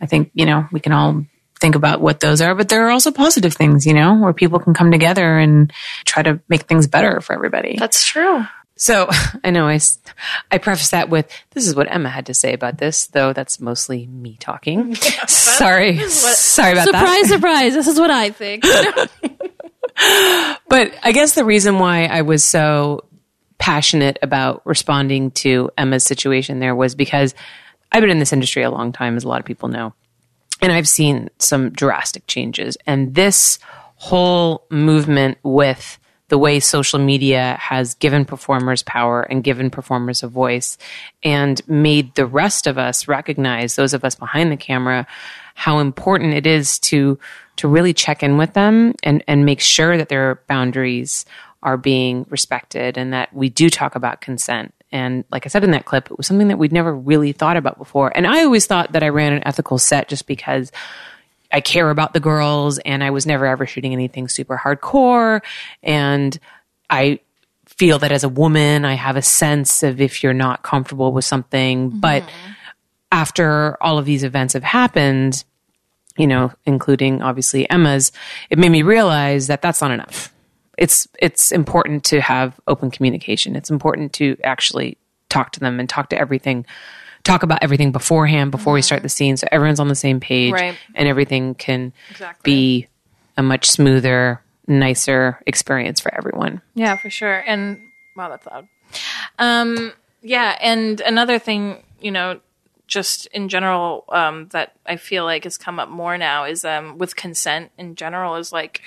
I think, you know, we can all think about what those are, but there are also positive things, you know, where people can come together and try to make things better for everybody. That's true. So I know I, I preface that with this is what Emma had to say about this, though that's mostly me talking. Sorry, sorry about that. Surprise, surprise. This is what I think. But I guess the reason why I was so passionate about responding to Emma's situation there was because I've been in this industry a long time, as a lot of people know, and I've seen some drastic changes. And this whole movement with the way social media has given performers power and given performers a voice and made the rest of us recognize those of us behind the camera how important it is to to really check in with them and and make sure that their boundaries are being respected and that we do talk about consent and like I said in that clip it was something that we'd never really thought about before and I always thought that I ran an ethical set just because I care about the girls and I was never ever shooting anything super hardcore. And I feel that as a woman, I have a sense of if you're not comfortable with something. But mm-hmm. after all of these events have happened, you know, including obviously Emma's, it made me realize that that's not enough. It's it's important to have open communication. It's important to actually talk to them and talk to everything, talk about everything beforehand before we start the scene, so everyone's on the same page Right. and everything can Exactly. be a much smoother, nicer experience for everyone. Yeah, for sure. And wow, that's loud. Um, yeah, and another thing, you know, just in general, um, that I feel like has come up more now is um, with consent in general is like,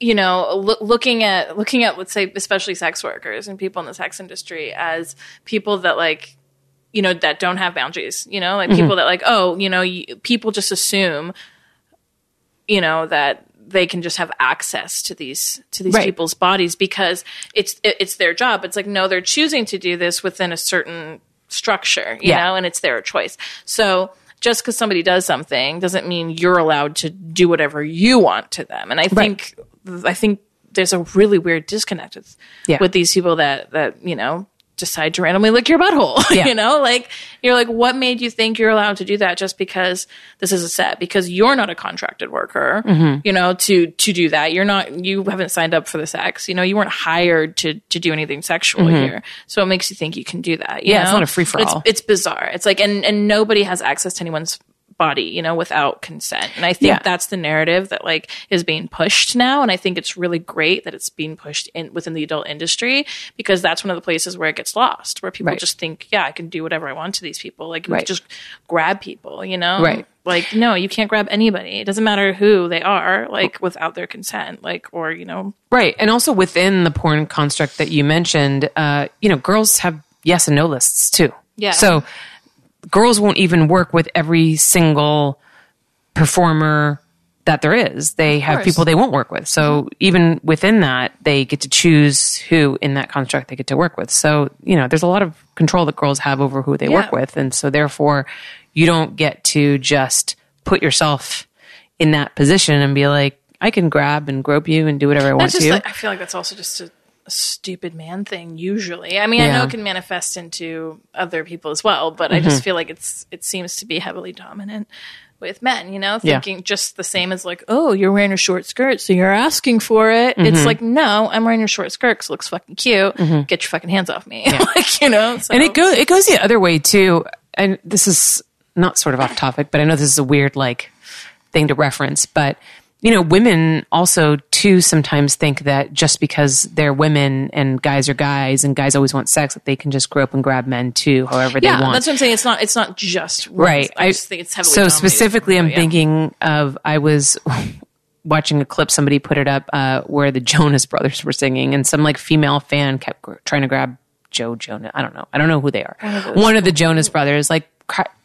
you know, loo- looking at looking at let's say especially sex workers and people in the sex industry as people that like you know that don't have boundaries you know like people that like oh you know you, people just assume you know that they can just have access to these to these Right. people's bodies because it's it, it's their job it's like no they're choosing to do this within a certain structure you Yeah. know and it's their choice so just because somebody does something doesn't mean you're allowed to do whatever you want to them and i think i think there's a really weird disconnect with, Yeah. with these people that that you know decide to randomly lick your butthole Yeah. you know like you're like what made you think you're allowed to do that just because this is a set because you're not a contracted worker Mm-hmm. you know to to do that you're not you haven't signed up for the sex you know you weren't hired to to do anything sexual here so it makes you think you can do that you Mm-hmm. Yeah, it's not a free-for-all. it's, it's bizarre it's like and and nobody has access to anyone's body you know without consent and i think Yeah. that's the narrative that like is being pushed now and i think it's really great that it's being pushed in within the adult industry because that's one of the places where it gets lost where people Right. just think yeah i can do whatever i want to these people like you Right. just grab people you know Right. like no you can't grab anybody it doesn't matter who they are like without their consent like or you know Right. And also within the porn construct that you mentioned, uh, you know, girls have yes and no lists too. Yeah. So girls won't even work with every single performer that there is. They have people they won't work with. So even within that, they get to choose who in that construct they get to work with. So, you know, there's a lot of control that girls have over who they work with. And so therefore, you don't get to just put yourself in that position and be like, I can grab and grope you and do whatever I want That's just to. like, I feel like that's also just a, a stupid man thing usually. I mean, I know it can manifest into other people as well, but I Mm-hmm. just feel like it's it seems to be heavily dominant with men, you know, Yeah. thinking just the same as like, oh, you're wearing a short skirt, so you're asking for it. Mm-hmm. It's like, no, I'm wearing a short skirt 'cause it looks fucking cute. Get your fucking hands off me. like, you know, so. and it goes it goes the other way too. And this is not sort of off topic, but I know this is a weird like thing to reference, but you know, women also too sometimes think that just because they're women and guys are guys and guys always want sex, that they can just grow up and grab men too, however they yeah, want. that's what I'm saying. It's not. It's not just women's. right. I, just think it's heavily. so specifically, I'm yeah. thinking of I was watching a clip somebody put it up uh, where the Jonas Brothers were singing, and some like female fan kept gr- trying to grab Joe Jonas. I don't know. I don't know who they are. One of, the Jonas brothers, like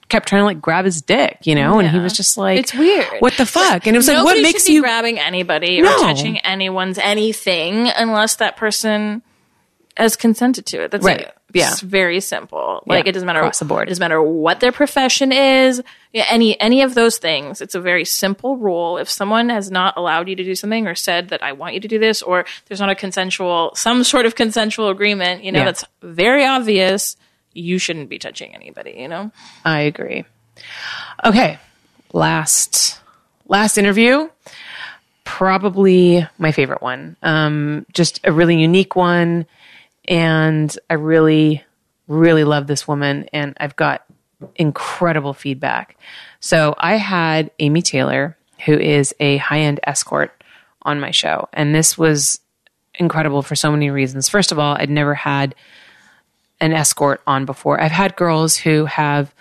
kept trying to like grab his dick, you know, and he was just like, It's weird. What the fuck? And it was like, what makes you? grabbing anybody No. or touching anyone's anything unless that person has consented to it. That's Right. it. Yeah. It's very simple. Like Yeah. it doesn't matter Across the board. It doesn't matter what their profession is. Yeah, any any of those things. It's a very simple rule. If someone has not allowed you to do something or said that I want you to do this, or there's not a consensual, some sort of consensual agreement, you know, Yeah. that's very obvious. You shouldn't be touching anybody. You know. I agree. Okay, last last interview, probably my favorite one. Um, just a really unique one, and I really, really love this woman, and I've got incredible feedback. So I had Amy Taylor, who is a high end escort, on my show, and this was incredible for so many reasons. First of all, I'd never had an escort on before. I've had girls who have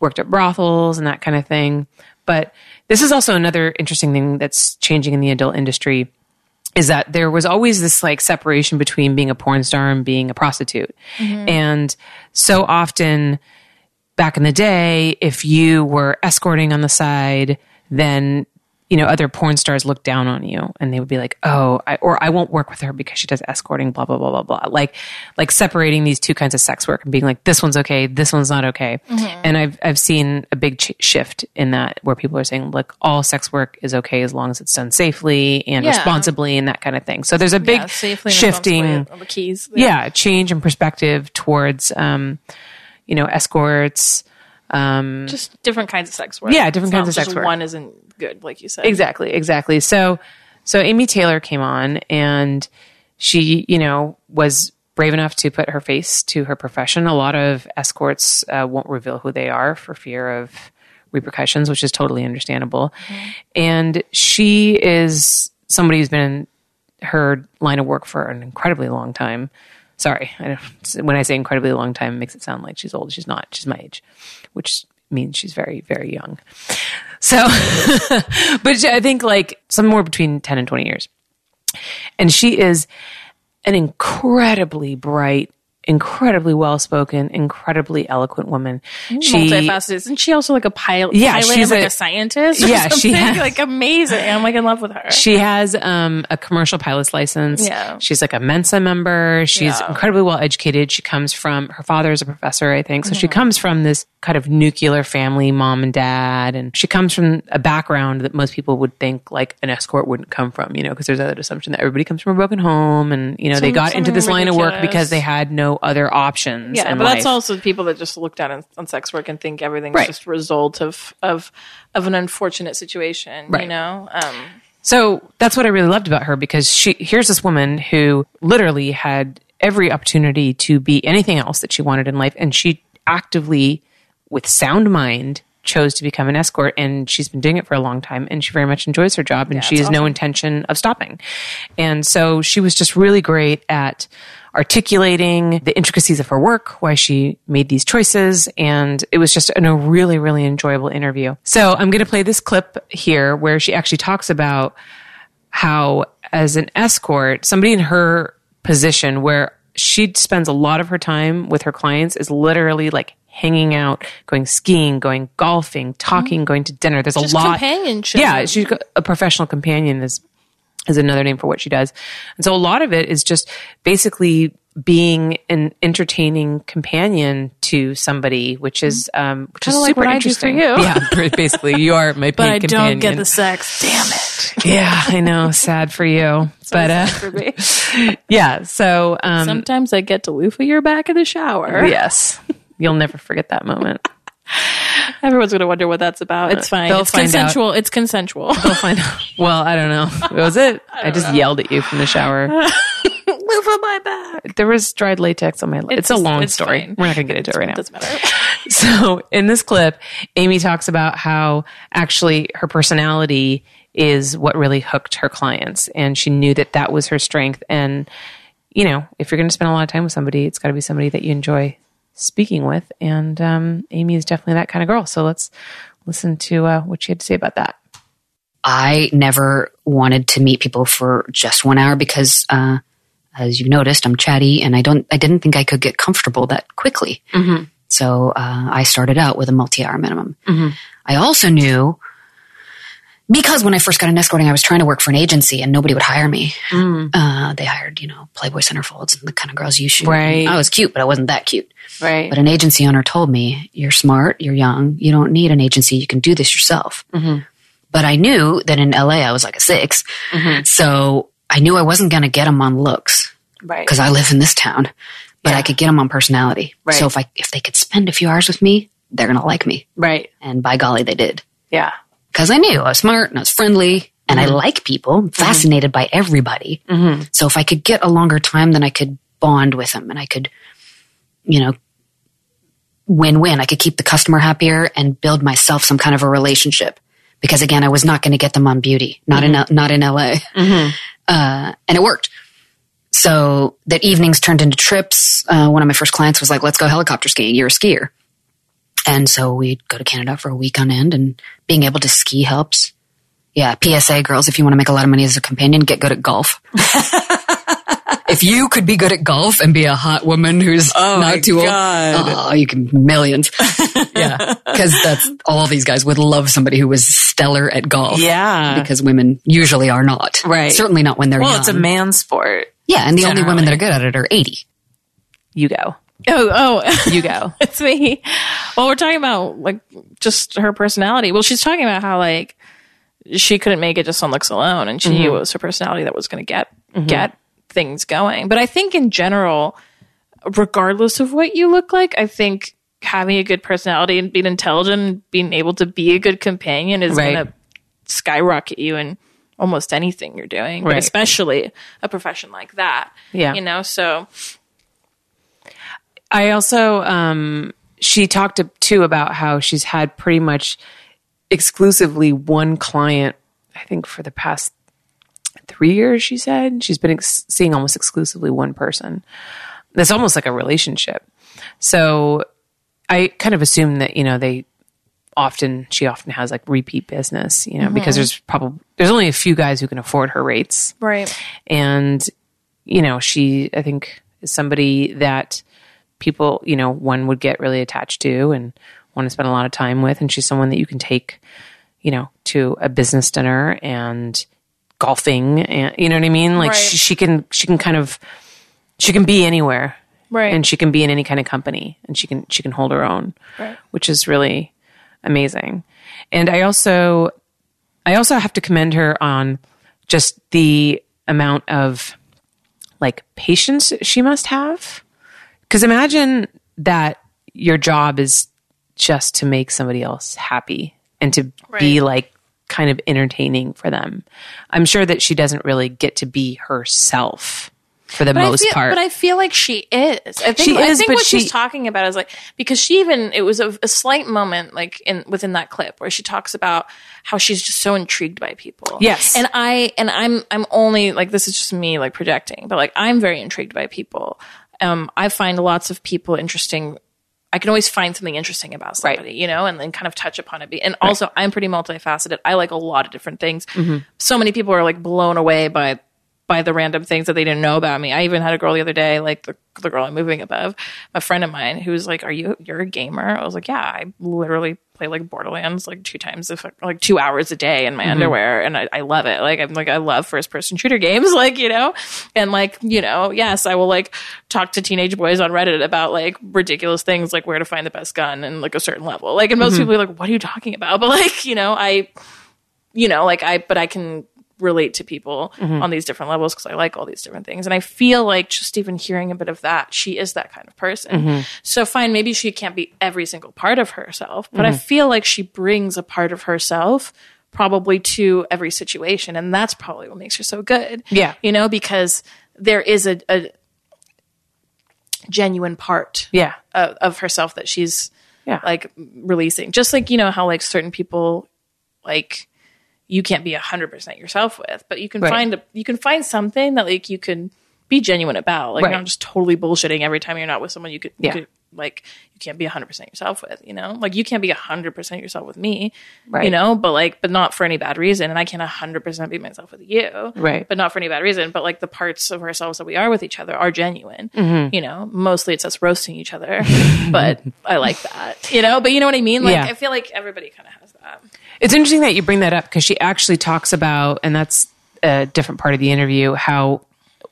worked at brothels and that kind of thing. But this is also another interesting thing that's changing in the adult industry is that there was always this like separation between being a porn star and being a prostitute. Mm-hmm. And so often back in the day, if you were escorting on the side, then you know other porn stars look down on you and they would be like oh I, or i won't work with her because she does escorting blah blah blah blah blah like like separating these two kinds of sex work and being like this one's okay this one's not okay and i've i've seen a big ch- shift in that where people are saying look all sex work is okay as long as it's done safely and Yeah. responsibly and that kind of thing so there's a big Yeah, shifting keys. yeah, change in perspective towards um, you know escorts. Um, just different kinds of sex work. Yeah, different It's kinds of sex work. One isn't good, like you said. exactly, exactly. So, so Amy Taylor came on, and she, you know, was brave enough to put her face to her profession. A lot of escorts uh, won't reveal who they are for fear of repercussions, which is totally understandable. And she is somebody who's been in her line of work for an incredibly long time. Sorry, I when I say incredibly long time, it makes it sound like she's old. She's not. She's my age, which means she's very, very young. So, but I think like somewhere between 10 and 20 years. And she is an incredibly bright, incredibly well spoken, incredibly eloquent woman. She, Multifaceted. Isn't she also like a pilot? Yeah, pilot she's like a- a, scientist. Or Yeah, she something? has- like amazing. I'm like in love with her. She has um, a commercial pilot's license. Yeah. She's like a Mensa member. She's Yeah. incredibly well educated. She comes from, her father is a professor, I think. So Mm-hmm. she comes from this kind of nuclear family, mom and dad. And she comes from a background that most people would think like an escort wouldn't come from, you know, because there's that assumption that everybody comes from a broken home. And, you know, they got into this line of work because they had no other options. yeah, but that's also people that just look down on, on sex work and think everything's Right. just a result of of of an unfortunate situation. You know. Um, So that's what I really loved about her because she here's this woman who literally had every opportunity to be anything else that she wanted in life, and she actively, with sound mind, chose to become an escort, and she's been doing it for a long time, and she very much enjoys her job, and she has no intention of stopping. And so she was just really great at articulating the intricacies of her work, why she made these choices, and it was just an, a really, really enjoyable interview. So I'm going to play this clip here where she actually talks about how, as an escort, somebody in her position where she spends a lot of her time with her clients is literally like hanging out, going skiing, going golfing, talking, mm-hmm. going to dinner. There's Just a lot companionship. Yeah, she's a professional companion is is another name for what she does. And so a lot of it is just basically being an entertaining companion to somebody, which is um, which is Kinda like super what I do for interesting. you. Yeah, basically, you are my but paid I companion. don't get the sex. Damn it. Yeah, I know. Sad for you, but uh, For me. yeah. So um, Sometimes I get to loofah your back in the shower. yes, you'll never forget that moment. Everyone's gonna wonder what that's about. It's fine. They'll it's find out. consensual. It's consensual. They'll find out. Well, I don't know. Was it? I, just yelled at you from the shower. loofah my back. There was dried latex on my. It's, It's a long it's story. fine. We're not going to get into it right now. Doesn't matter. So in this clip, Amy talks about how actually her personality is what really hooked her clients, and she knew that that was her strength. And you know, if you're going to spend a lot of time with somebody, it's got to be somebody that you enjoy speaking with. And um, Amy is definitely that kind of girl. So let's listen to uh, what she had to say about that. I never wanted to meet people for just one hour because uh, as you noticed, I'm chatty, and I don't. I didn't think I could get comfortable that quickly. So uh, I started out with a multi-hour minimum. I also knew because when I first got in escorting, I was trying to work for an agency and nobody would hire me. Mm. Uh, they hired, you know, Playboy centerfolds and the kind of girls you shoot. Right. I was cute, but I wasn't that cute. Right. But an agency owner told me, "You're smart, you're young, you don't need an agency. You can do this yourself." Mm-hmm. But I knew that in LA I was like a 6 mm-hmm. so I knew I wasn't going to get them on looks right. because I live in this town. But Yeah. I could get them on personality. Right. So if I if they could spend a few hours with me, they're going to like me. Right. And by golly, they did Yeah. Because I knew I was smart and I was friendly and I mm-hmm. like people, I'm fascinated by everybody. Mm-hmm. So if I could get a longer time, then I could bond with them and I could, you know, win win. I could keep the customer happier and build myself some kind of a relationship. Because again, I was not going to get them on beauty, not in not in LA, uh, and it worked. So that evenings turned into trips. Uh, one of my first clients was like, "Let's go helicopter skiing. You're a skier." And so we'd go to Canada for a week on end, and being able to ski helps. Yeah, PSA girls, if you want to make a lot of money as a companion, get good at golf. if you could be good at golf and be a hot woman who's oh not too old, oh, you can millions. yeah, because that's all these guys would love somebody who was stellar at golf. Yeah. because women usually are not. Right. certainly not when they're Well, young. it's a man sport. yeah, and the only women that are good at it are eighty. You go. Oh, oh, You go. it's me. Well, we're talking about like just her personality. Well, she's talking about how like she couldn't make it just on looks alone, and she knew it was her personality that was going to get mm-hmm. get things going. But I think in general, regardless of what you look like, I think having a good personality and being intelligent, and being able to be a good companion is Right. going to skyrocket you in almost anything you're doing, but Right. especially a profession like that. Yeah. you know, so I also, um, she talked to, too about how she's had pretty much exclusively one client, I think for the past three years, she said. She's been ex- seeing almost exclusively one person. It's almost like a relationship. So I kind of assume that, you know, they often, she often has like repeat business, you know, because there's probably, there's only a few guys who can afford her rates right. and you know she i think is somebody that people you know one would get really attached to and want to spend a lot of time with and she's someone that you can take you know to a business dinner and golfing and you know what i mean like Right. she, she can she can kind of she can be anywhere Right. and she can be in any kind of company and she can she can hold her own Right. which is really amazing and i also i also have to commend her on just the amount of like patience she must have because imagine that your job is just to make somebody else happy and to be like kind of entertaining for them i'm sure that she doesn't really get to be herself for the But most feel, part But I feel like she is. I think, She I is, think what she- she's talking about is like because she even it was a, a slight moment like in within that clip where she talks about how she's just so intrigued by people. Yes. and I and I'm I'm only like this is just me like projecting, but like I'm very intrigued by people. Um, I find lots of people interesting. I can always find something interesting about somebody, you know, and then kind of touch upon it. And also, I'm pretty multifaceted. I like a lot of different things. Mm-hmm. So many people are like blown away by by the random things that they didn't know about me. I even had a girl the other day, like the, the girl I'm moving above, a friend of mine who was like, "Are you you're a gamer?" I was like, "Yeah, I literally play like Borderlands like two times if like two hours a day in my mm-hmm. underwear, and I, I love it. Like I'm like I love first person shooter games, like you know, and like you know, yes, I will like talk to teenage boys on Reddit about like ridiculous things like where to find the best gun and like a certain level. Like, and most mm-hmm. people are like, "What are you talking about?" But like you know, I you know, like I, but I can relate to people mm-hmm. on these different levels because I like all these different things. And I feel like just even hearing a bit of that, she is that kind of person. Mm-hmm. So fine, maybe she can't be every single part of herself, but I mm-hmm. feel like she brings a part of herself probably to every situation. And that's probably what makes her so good. Yeah. You know, because there is a, a genuine part yeah of, of herself that she's Yeah. like releasing just like you know how like certain people like you can't be 100% yourself with but you can Right. find a, you can find something that like you can be genuine about like Right. not just totally bullshitting every time you're not with someone you could, Yeah. you could like you can't be 100% yourself with, you know? Like you can't be 100% yourself with me, Right. you know, but like but not for any bad reason and I can't 100% be myself with you. Right. But not for any bad reason, but like the parts of ourselves that we are with each other are genuine. Mm-hmm. You know, mostly it's us roasting each other, but I like that. You know, but you know what I mean? Like Yeah. I feel like everybody kind of has that. It's interesting that you bring that up because she actually talks about, and that's a different part of the interview, how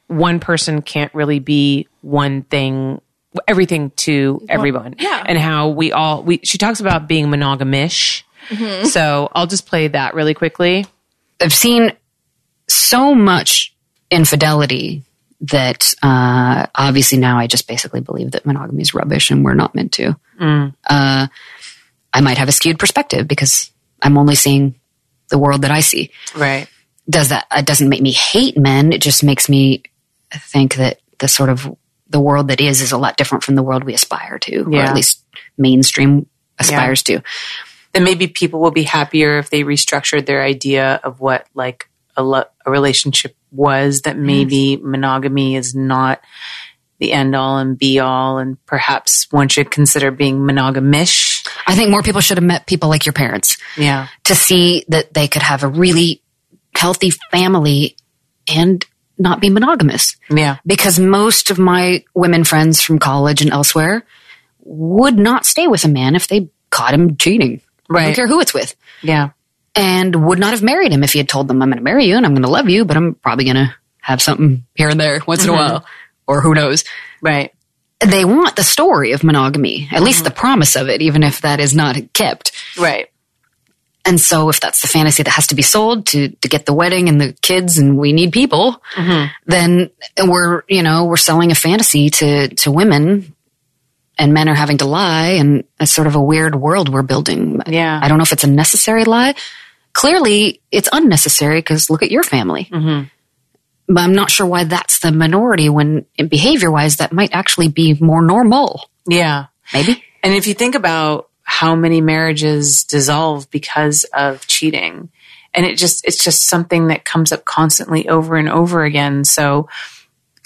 one person can't really be one thing, everything to everyone. yeah. And how we all, we, she talks about being monogamish. So I'll just play that really quickly. I've seen so much infidelity that uh, obviously now I just basically believe that monogamy is rubbish and we're not meant to. Uh, I might have a skewed perspective because I'm only seeing the world that I see. Right. Does that? It doesn't make me hate men. It just makes me think that the sort of the world that is is a lot different from the world we aspire to, or at least mainstream aspires to. Then maybe people will be happier if they restructured their idea of what like a, lo- a relationship was, that mm. maybe monogamy is not the end all and be all, and perhaps one should consider being monogamish. I think more people should have met people like your parents. Yeah. to see that they could have a really healthy family and not be monogamous. Yeah. Because most of my women friends from college and elsewhere would not stay with a man if they caught him cheating. I Right. don't care who it's with. Yeah. And would not have married him if he had told them, I'm going to marry you and I'm going to love you, but I'm probably going to have something here and there once in a mm-hmm. while. Or who knows. Right. They want the story of monogamy, at least the mm-hmm. promise of it, even if that is not kept. Right. And so if that's the fantasy that has to be sold to, to get the wedding and the kids and we need people, mm-hmm. then we're, you know, we're selling a fantasy to, to women and men are having to lie and it's sort of a weird world we're building. Yeah. I don't know if it's a necessary lie. Clearly it's unnecessary because look at your family. But I'm not sure why that's the minority when behavior wise that might actually be more normal. Yeah. Maybe. And if you think about how many marriages dissolve because of cheating, and it just it's just something that comes up constantly over and over again. So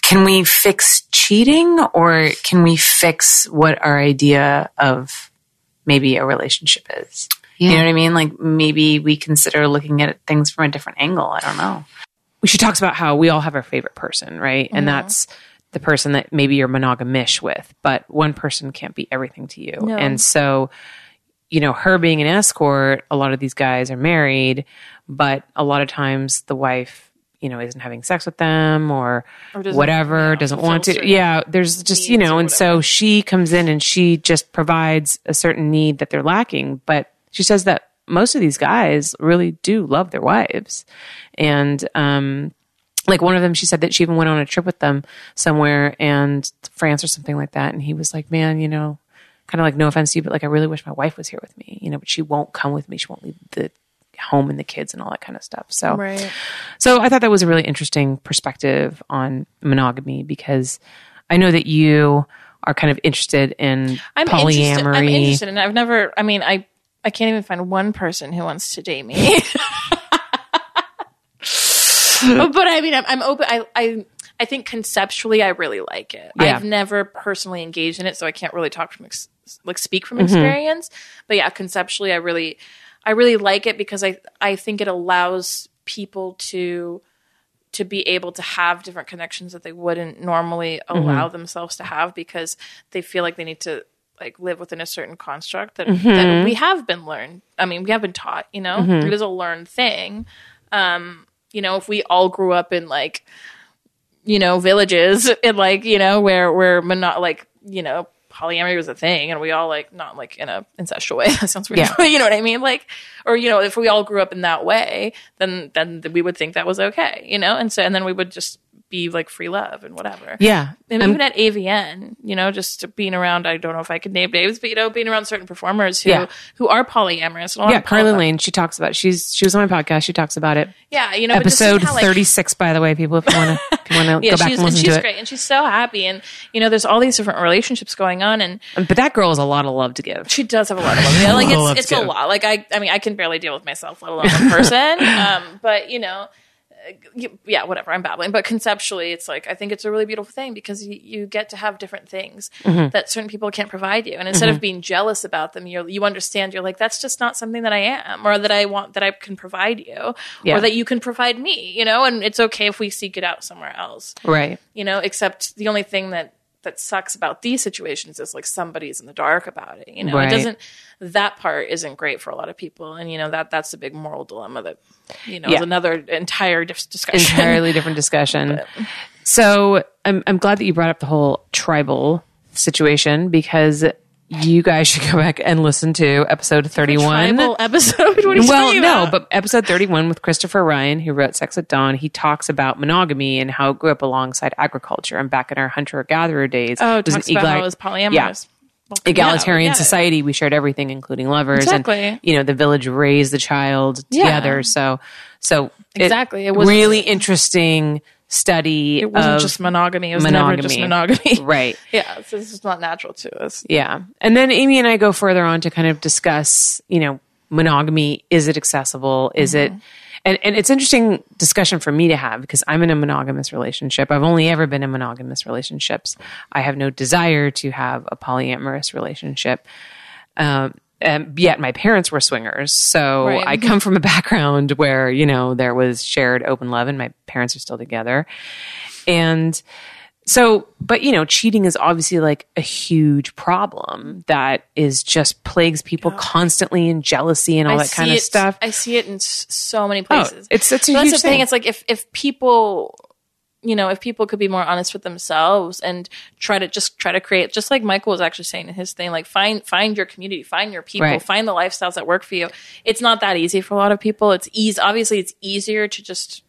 can we fix cheating or can we fix what our idea of maybe a relationship is? You know what I mean? Like maybe we consider looking at things from a different angle. I don't know. She talks about how we all have our favorite person, right? And that's the person that maybe you're monogamish with, but one person can't be everything to you. And so, you know, her being an escort, a lot of these guys are married, but a lot of times the wife, you know, isn't having sex with them or, Or doesn't- whatever, yeah, doesn't want to. Yeah, there's just, you know, and so she comes in and she just provides a certain need that they're lacking. But she says that most of these guys really do love their wives. And, um, like one of them, she said that she even went on a trip with them somewhere and France or something like that. And he was like, man, you know, kind of like, no offense to you, but like, I really wish my wife was here with me, you know, but she won't come with me. She won't leave the home and the kids and all that kind of stuff. So, Right. so I thought that was a really interesting perspective on monogamy because I know that you are kind of interested in I'm polyamory. Interested, I'm interested, and I've never. I mean, I I can't even find one person who wants to date me. but I mean, I'm, I'm open. I, I I think conceptually, I really like it. Yeah. I've never personally engaged in it, so I can't really talk from ex- like speak from Mm-hmm. experience. But yeah, conceptually, I really I really like it because I I think it allows people to to be able to have different connections that they wouldn't normally allow themselves to have because they feel like they need to like live within a certain construct that, that we have been learned. I mean, we have been taught, you know, it is a learned thing. Um, you know, if we all grew up in like, you know, villages and like, you know, where, where mono- like, you know, polyamory was a thing and we all like, not like in a incestual way. that sounds weird. Yeah. you know what I mean? Like, or, you know, if we all grew up in that way, then, then we would think that was okay, you know? And so, and then we would just be like free love and whatever. yeah. And Um, even at AVN, you know, just being around, I don't know if I could name names, but you know, being around certain performers who Yeah. who are polyamorous. And a yeah, of Carly Lane, she talks about she's she was on my podcast. She talks about it. Yeah, you know, but just Episode how, like, thirty six, by the way, people, if you want to if you want to Yeah, go back she's and and listen she's to it. great, and she's so happy, and you know, there's all these different relationships going on, and But that girl has a lot of love to give. she does have a lot of love. Yeah, like it's it's a lot. Like I, I mean, I can barely deal with myself, let alone a person. um, but you know, y- yeah, whatever. I'm babbling, but conceptually, it's like I think it's a really beautiful thing because you, you get to have different things Mm-hmm. that certain people can't provide you, and instead of being jealous about them, you you understand. You're like, that's just not something that I am, or that I want that I can provide you, Yeah. or that you can provide me. You know, and it's okay if we seek it out somewhere else. Right. You know, except the only thing that that sucks about these situations is like somebody's in the dark about it. You know, Right. it doesn't. That part isn't great for a lot of people, and you know that that's the big moral dilemma that you know Yeah. is another entire dis- discussion. entirely different discussion. So I'm I'm glad that you brought up the whole tribal situation because you guys should go back and listen to episode 31. Episode. What are you well, no, about? but episode 31 with Christopher Ryan, who wrote Sex at Dawn, he talks about monogamy and how it grew up alongside agriculture. And back in our hunter gatherer days, oh, it was an talks about egli- how it was polyamorous. Yeah. Well, egalitarian yeah, society, we shared everything, including lovers. Exactly. And, you know, the village raised the child Yeah. together. So, so Exactly. It wasn't- really interesting study. It wasn't just monogamy. It was never just monogamy. right. yeah, so this is not natural to us. Yeah. And then Amy and I go further on to kind of discuss, you know, monogamy. Is it accessible? Is it, and, and it's interesting discussion for me to have because I'm in a monogamous relationship. I've only ever been in monogamous relationships. I have no desire to have a polyamorous relationship. Um, um, yet my parents were swingers. So Right. I come from a background where, you know, there was shared open love and my parents are still together. And so, but you know, cheating is obviously like a huge problem that is just plagues people constantly and jealousy and all I that kind of it- stuff. I see it in so many places. Oh, it's- it's a But huge that's the thing. thing. It's like if if people, you know, if people could be more honest with themselves and try to just try to create, just like Michael was actually saying in his thing, like find find your community, find your people, Right. find the lifestyles that work for you. It's not that easy for a lot of people. It's easy. Obviously, it's easier to just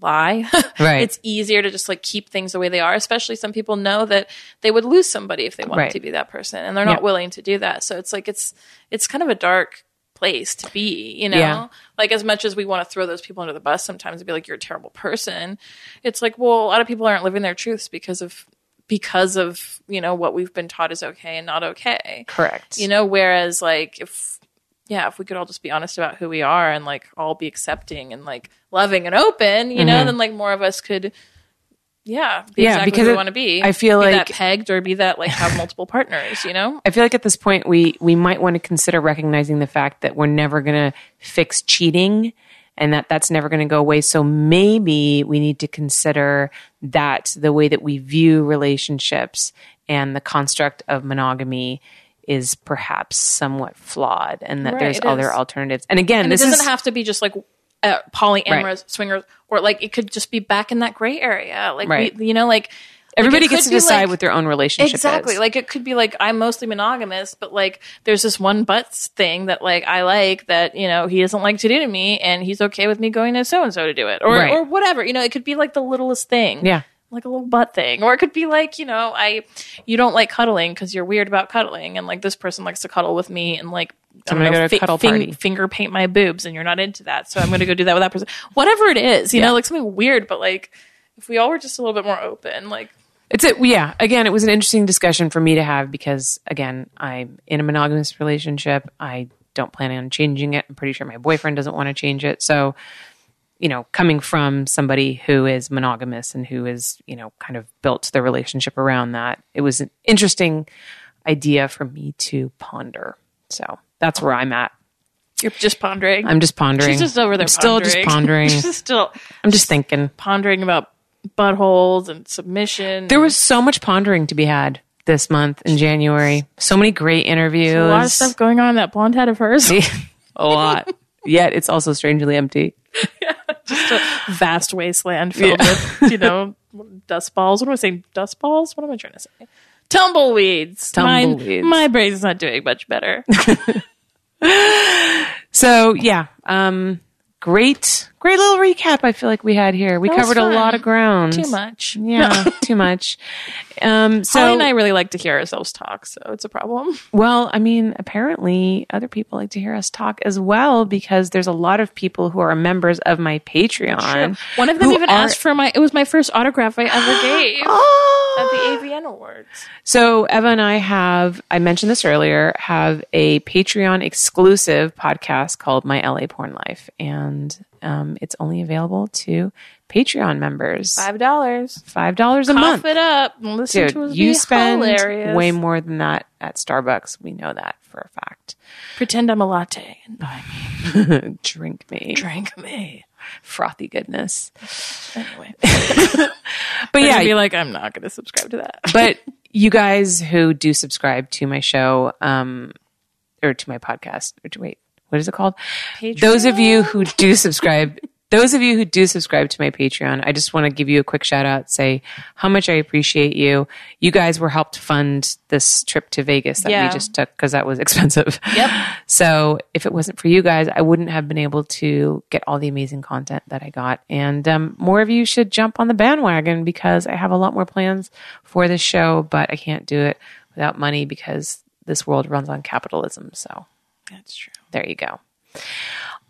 lie. Right. it's easier to just like keep things the way they are, especially some people know that they would lose somebody if they wanted Right. to be that person and they're not Yeah. willing to do that. So it's like it's it's kind of a dark place to be, you know? Yeah. Like as much as we want to throw those people under the bus sometimes and be like, You're a terrible person, it's like, well, a lot of people aren't living their truths because of because of, you know, what we've been taught is okay and not okay. Correct. You know, whereas like if yeah, if we could all just be honest about who we are and like all be accepting and like loving and open, you know, mm-hmm. then like more of us could, yeah, be. Yeah, exactly because it- we want to be. I feel be like- that pegged or be that like have multiple partners, you know? I feel like at this point we we might want to consider recognizing the fact that we're never going to fix cheating and that that's never going to go away. So maybe we need to consider that the way that we view relationships and the construct of monogamy is perhaps somewhat flawed and that Right, there's other is. alternatives. And again, And this it doesn't is have to be just like uh, polyamorous Right. swingers, or like it could just be back in that gray area. Like, Right. we, you know, like everybody like, gets to decide like- what their own relationship Exactly. is. Like it could be like I'm mostly monogamous, but like there's this one butts thing that like I like that you know he doesn't like to do to me, and he's okay with me going to so and so to do it, or Right. or whatever. You know, it could be like the littlest thing. Yeah. Like a little butt thing, or it could be like you know, I you don't like cuddling because you're weird about cuddling, and like this person likes to cuddle with me, and like So I'm gonna don't go to a cuddle party. finger paint my boobs, and you're not into that, so I'm going to go do that with that person. Whatever it is, you Yeah. know, like something weird, but like if we all were just a little bit more open, like It's it. Yeah. Again, it was an interesting discussion for me to have because, again, I'm in a monogamous relationship. I don't plan on changing it. I'm pretty sure my boyfriend doesn't want to change it. So, you know, coming from somebody who is monogamous and who is, you know, kind of built their relationship around that, it was an interesting idea for me to ponder. So that's where I'm at. you're just pondering. I'm just pondering. She's just over there I'm still just pondering. She's still I'm just thinking. pondering about buttholes and submission. There was so much pondering to be had this month in January. So many great interviews. a lot of stuff going on in that blonde head of hers. a lot. Yet it's also strangely empty. Just a vast wasteland filled with, you know, dust balls. What am I saying? Dust balls? What am I trying to say? Tumbleweeds. Tumbleweeds. Mine, my brain's not doing much better. So yeah, um, great, great little recap. I feel like we had here. We covered a lot of ground. Too much. Yeah, too much. Um, so Holly and I really like to hear ourselves talk, so it's a problem. Well, I mean, apparently other people like to hear us talk as well because there's a lot of people who are members of my Patreon. One of them even are- asked for my. It was my first autograph I ever gave Oh! At the AVN Awards. So Eva and I have, I mentioned this earlier, have a Patreon exclusive podcast called My LA Porn Life. And um, it's only available to Patreon members. Five dollars. Five dollars a Cough month. it up. Listen to Dude, us you spend hilarious. way more than that at Starbucks. We know that for a fact. Pretend I'm a latte and buy me. Drink me. drink me. Frothy goodness. Anyway, But yeah, be like, I'm not going to subscribe to that. but you guys who do subscribe to my show, um, or to my podcast, or to wait, what is it called? Those of you who do subscribe, those of you who do subscribe to my Patreon, I just want to give you a quick shout out, say how much I appreciate you. You guys were helped fund this trip to Vegas that Yeah. we just took because that was expensive. Yep. So if it wasn't for you guys, I wouldn't have been able to get all the amazing content that I got. And um, more of you should jump on the bandwagon because I have a lot more plans for this show, but I can't do it without money because this world runs on capitalism. So That's true. there you go.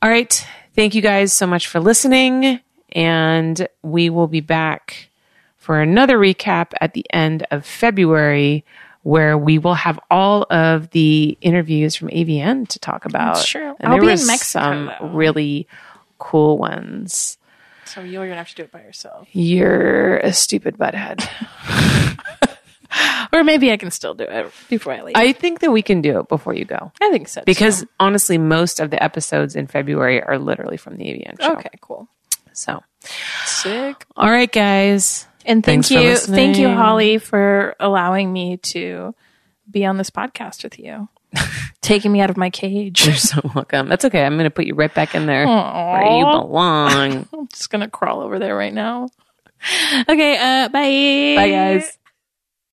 All right. Thank you guys so much for listening. And we will be back for another recap at the end of February where we will have all of the interviews from AVN to talk about. Sure. And I'll there be in Mexico, some though. really cool ones. So you're going to have to do it by yourself. You're a stupid butthead. Or maybe I can still do it before I leave. I, think that we can do it before you go. I think so. Because honestly, most of the episodes in February are literally from the AVN show. okay, cool. So, Sick. all right, guys. And thank you, thank you. Holly, for allowing me to be on this podcast with you, taking me out of my cage. You're so welcome. That's okay. I'm going to put you right back in there where you belong. I'm just gonna crawl over there right now. Okay, uh, bye. Bye, guys.